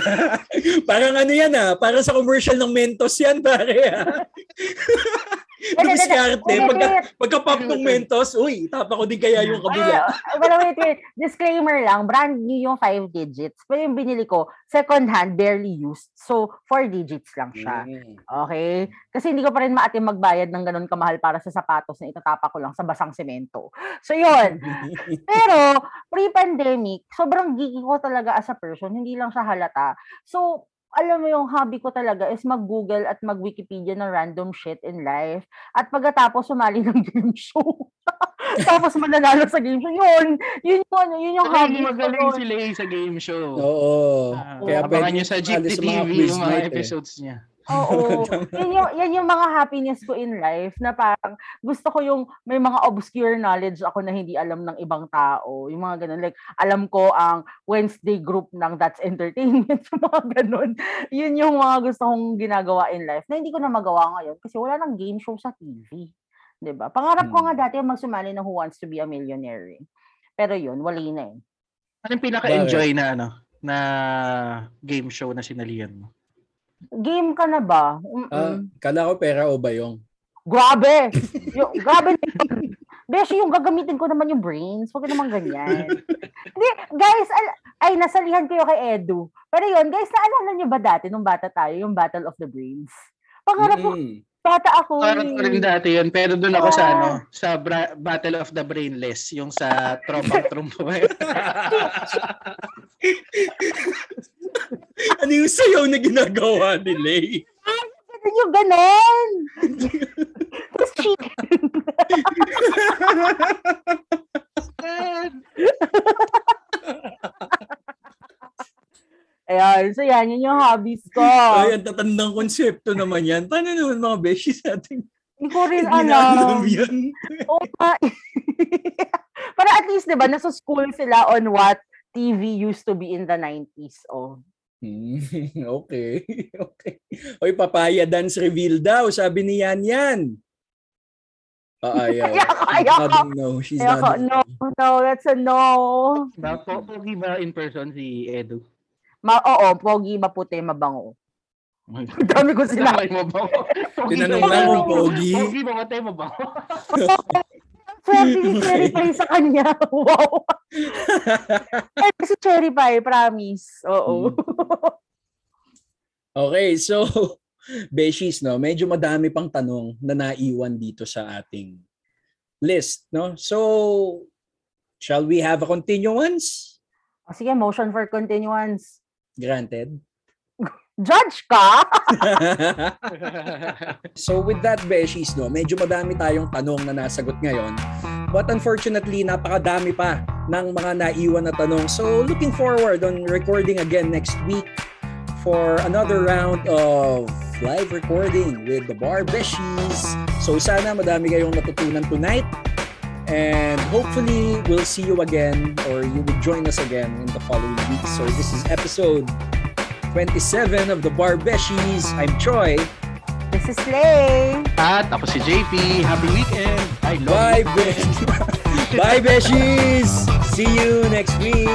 Parang ano yan ah, parang sa commercial ng Mentos yan, pare ah. Wait, Dumiskarte, wait, pagka, wait. pagka pop ng Mentos, uy, tapa ko din kaya yung kabila. Ah, wait, wait, wait. Disclaimer lang, brand new yung five digits. Pero yung binili ko, second hand, barely used. So, four digits lang siya. Mm. Okay? Kasi hindi ko pa rin maatim magbayad ng ganun kamahal para sa sapatos na itatapa ko lang sa basang semento. So, yun. Pero, pre-pandemic, sobrang geeky ko talaga as a person. Hindi lang siya halata. So, alam mo yung hobby ko talaga is mag-Google at mag-Wikipedia ng random shit in life. At pagkatapos sumali ng game show. Tapos mananalo sa game show. Yun! Yun yung, ano, yun yung hobby Magaling, ko. magaling nun. si Lay sa game show. Oo. Ah, Kaya abangan pwede niyo sa sumali Jeep sa mga TV quiz yung mga eh. episodes niya. Oo. yan, yung, yan yung mga happiness ko in life na parang gusto ko yung may mga obscure knowledge ako na hindi alam ng ibang tao. Yung mga ganun. Like, alam ko ang Wednesday group ng That's Entertainment. yung mga ganun. Yun yung mga gusto kong ginagawa in life na hindi ko na magawa ngayon kasi wala nang game show sa TV. 'Di ba? Pangarap ko Hmm. nga dati yung magsumali ng Who Wants to be a Millionaire. eh. Pero yun, wali na eh. Anong pinaka-enjoy na ano na game show na sinalihan mo? Game ka na ba? Mm-mm. Ah, kala ko pera o bayong. Grabe! yung, grabe na yun. Beshi, yung gagamitin ko naman yung brains. Huwag naman ganyan. Hindi, guys, al- ay, nasalihan ko yung kay Edu. Pero yun, guys, naalala niyo ba dati, nung bata tayo, yung Battle of the Brains? Pangarap ko, Mm. bata ako. Parang eh. ko rin dati yun, pero doon ako sa Ah. ano, sa Bra- Battle of the Brainless, yung sa tropang trumpo. ano yung sayaw na ginagawa ni Lay? Ganun yung ganon. Tapos chicken. Ayan, so yan, yun yung hobbies ko. Ay, ang tatandang konsepto naman yan. Paano naman mga beshi sa ating Hindi ko rin alam yan? Nga. Para at least, di ba, nasa school sila on what TV used to be in the 90s. Oh. Hmm, okay. okay. Oy, papaya dance reveal daw, sabi ni Yan Yan. Uh, ayaw. ayoko, ayoko. Nodding, no, she's ayoko. nodding. No, no, that's a no. Bapo, pogi ba in person si Edu? Ma oo, pogi, maputi, mabango. Dami ko sinabi. Tinanong lang kung pogi. Pogi, mamatay, mabango. 12 minutes na reply sa kanya. Wow. eh, kasi cherry pie, promise. Oo. Hmm. okay, so, Beshies, no? Medyo madami pang tanong na naiwan dito sa ating list, no? So, shall we have a continuance? O sige, motion for continuance. Granted. Judge ka? so with that, Beshies, no, medyo madami tayong tanong na nasagot ngayon. But unfortunately, napakadami pa ng mga naiwan na tanong. So looking forward on recording again next week for another round of live recording with the Bar Beshies. So sana madami kayong natutunan tonight. And hopefully, we'll see you again or you will join us again in the following week. So this is episode 27 of the Bar Beshies. I'm Troy. This is Lay. At ako si JP. Happy weekend. I love Bye, you. Besh- Bye, Beshies. See you next week.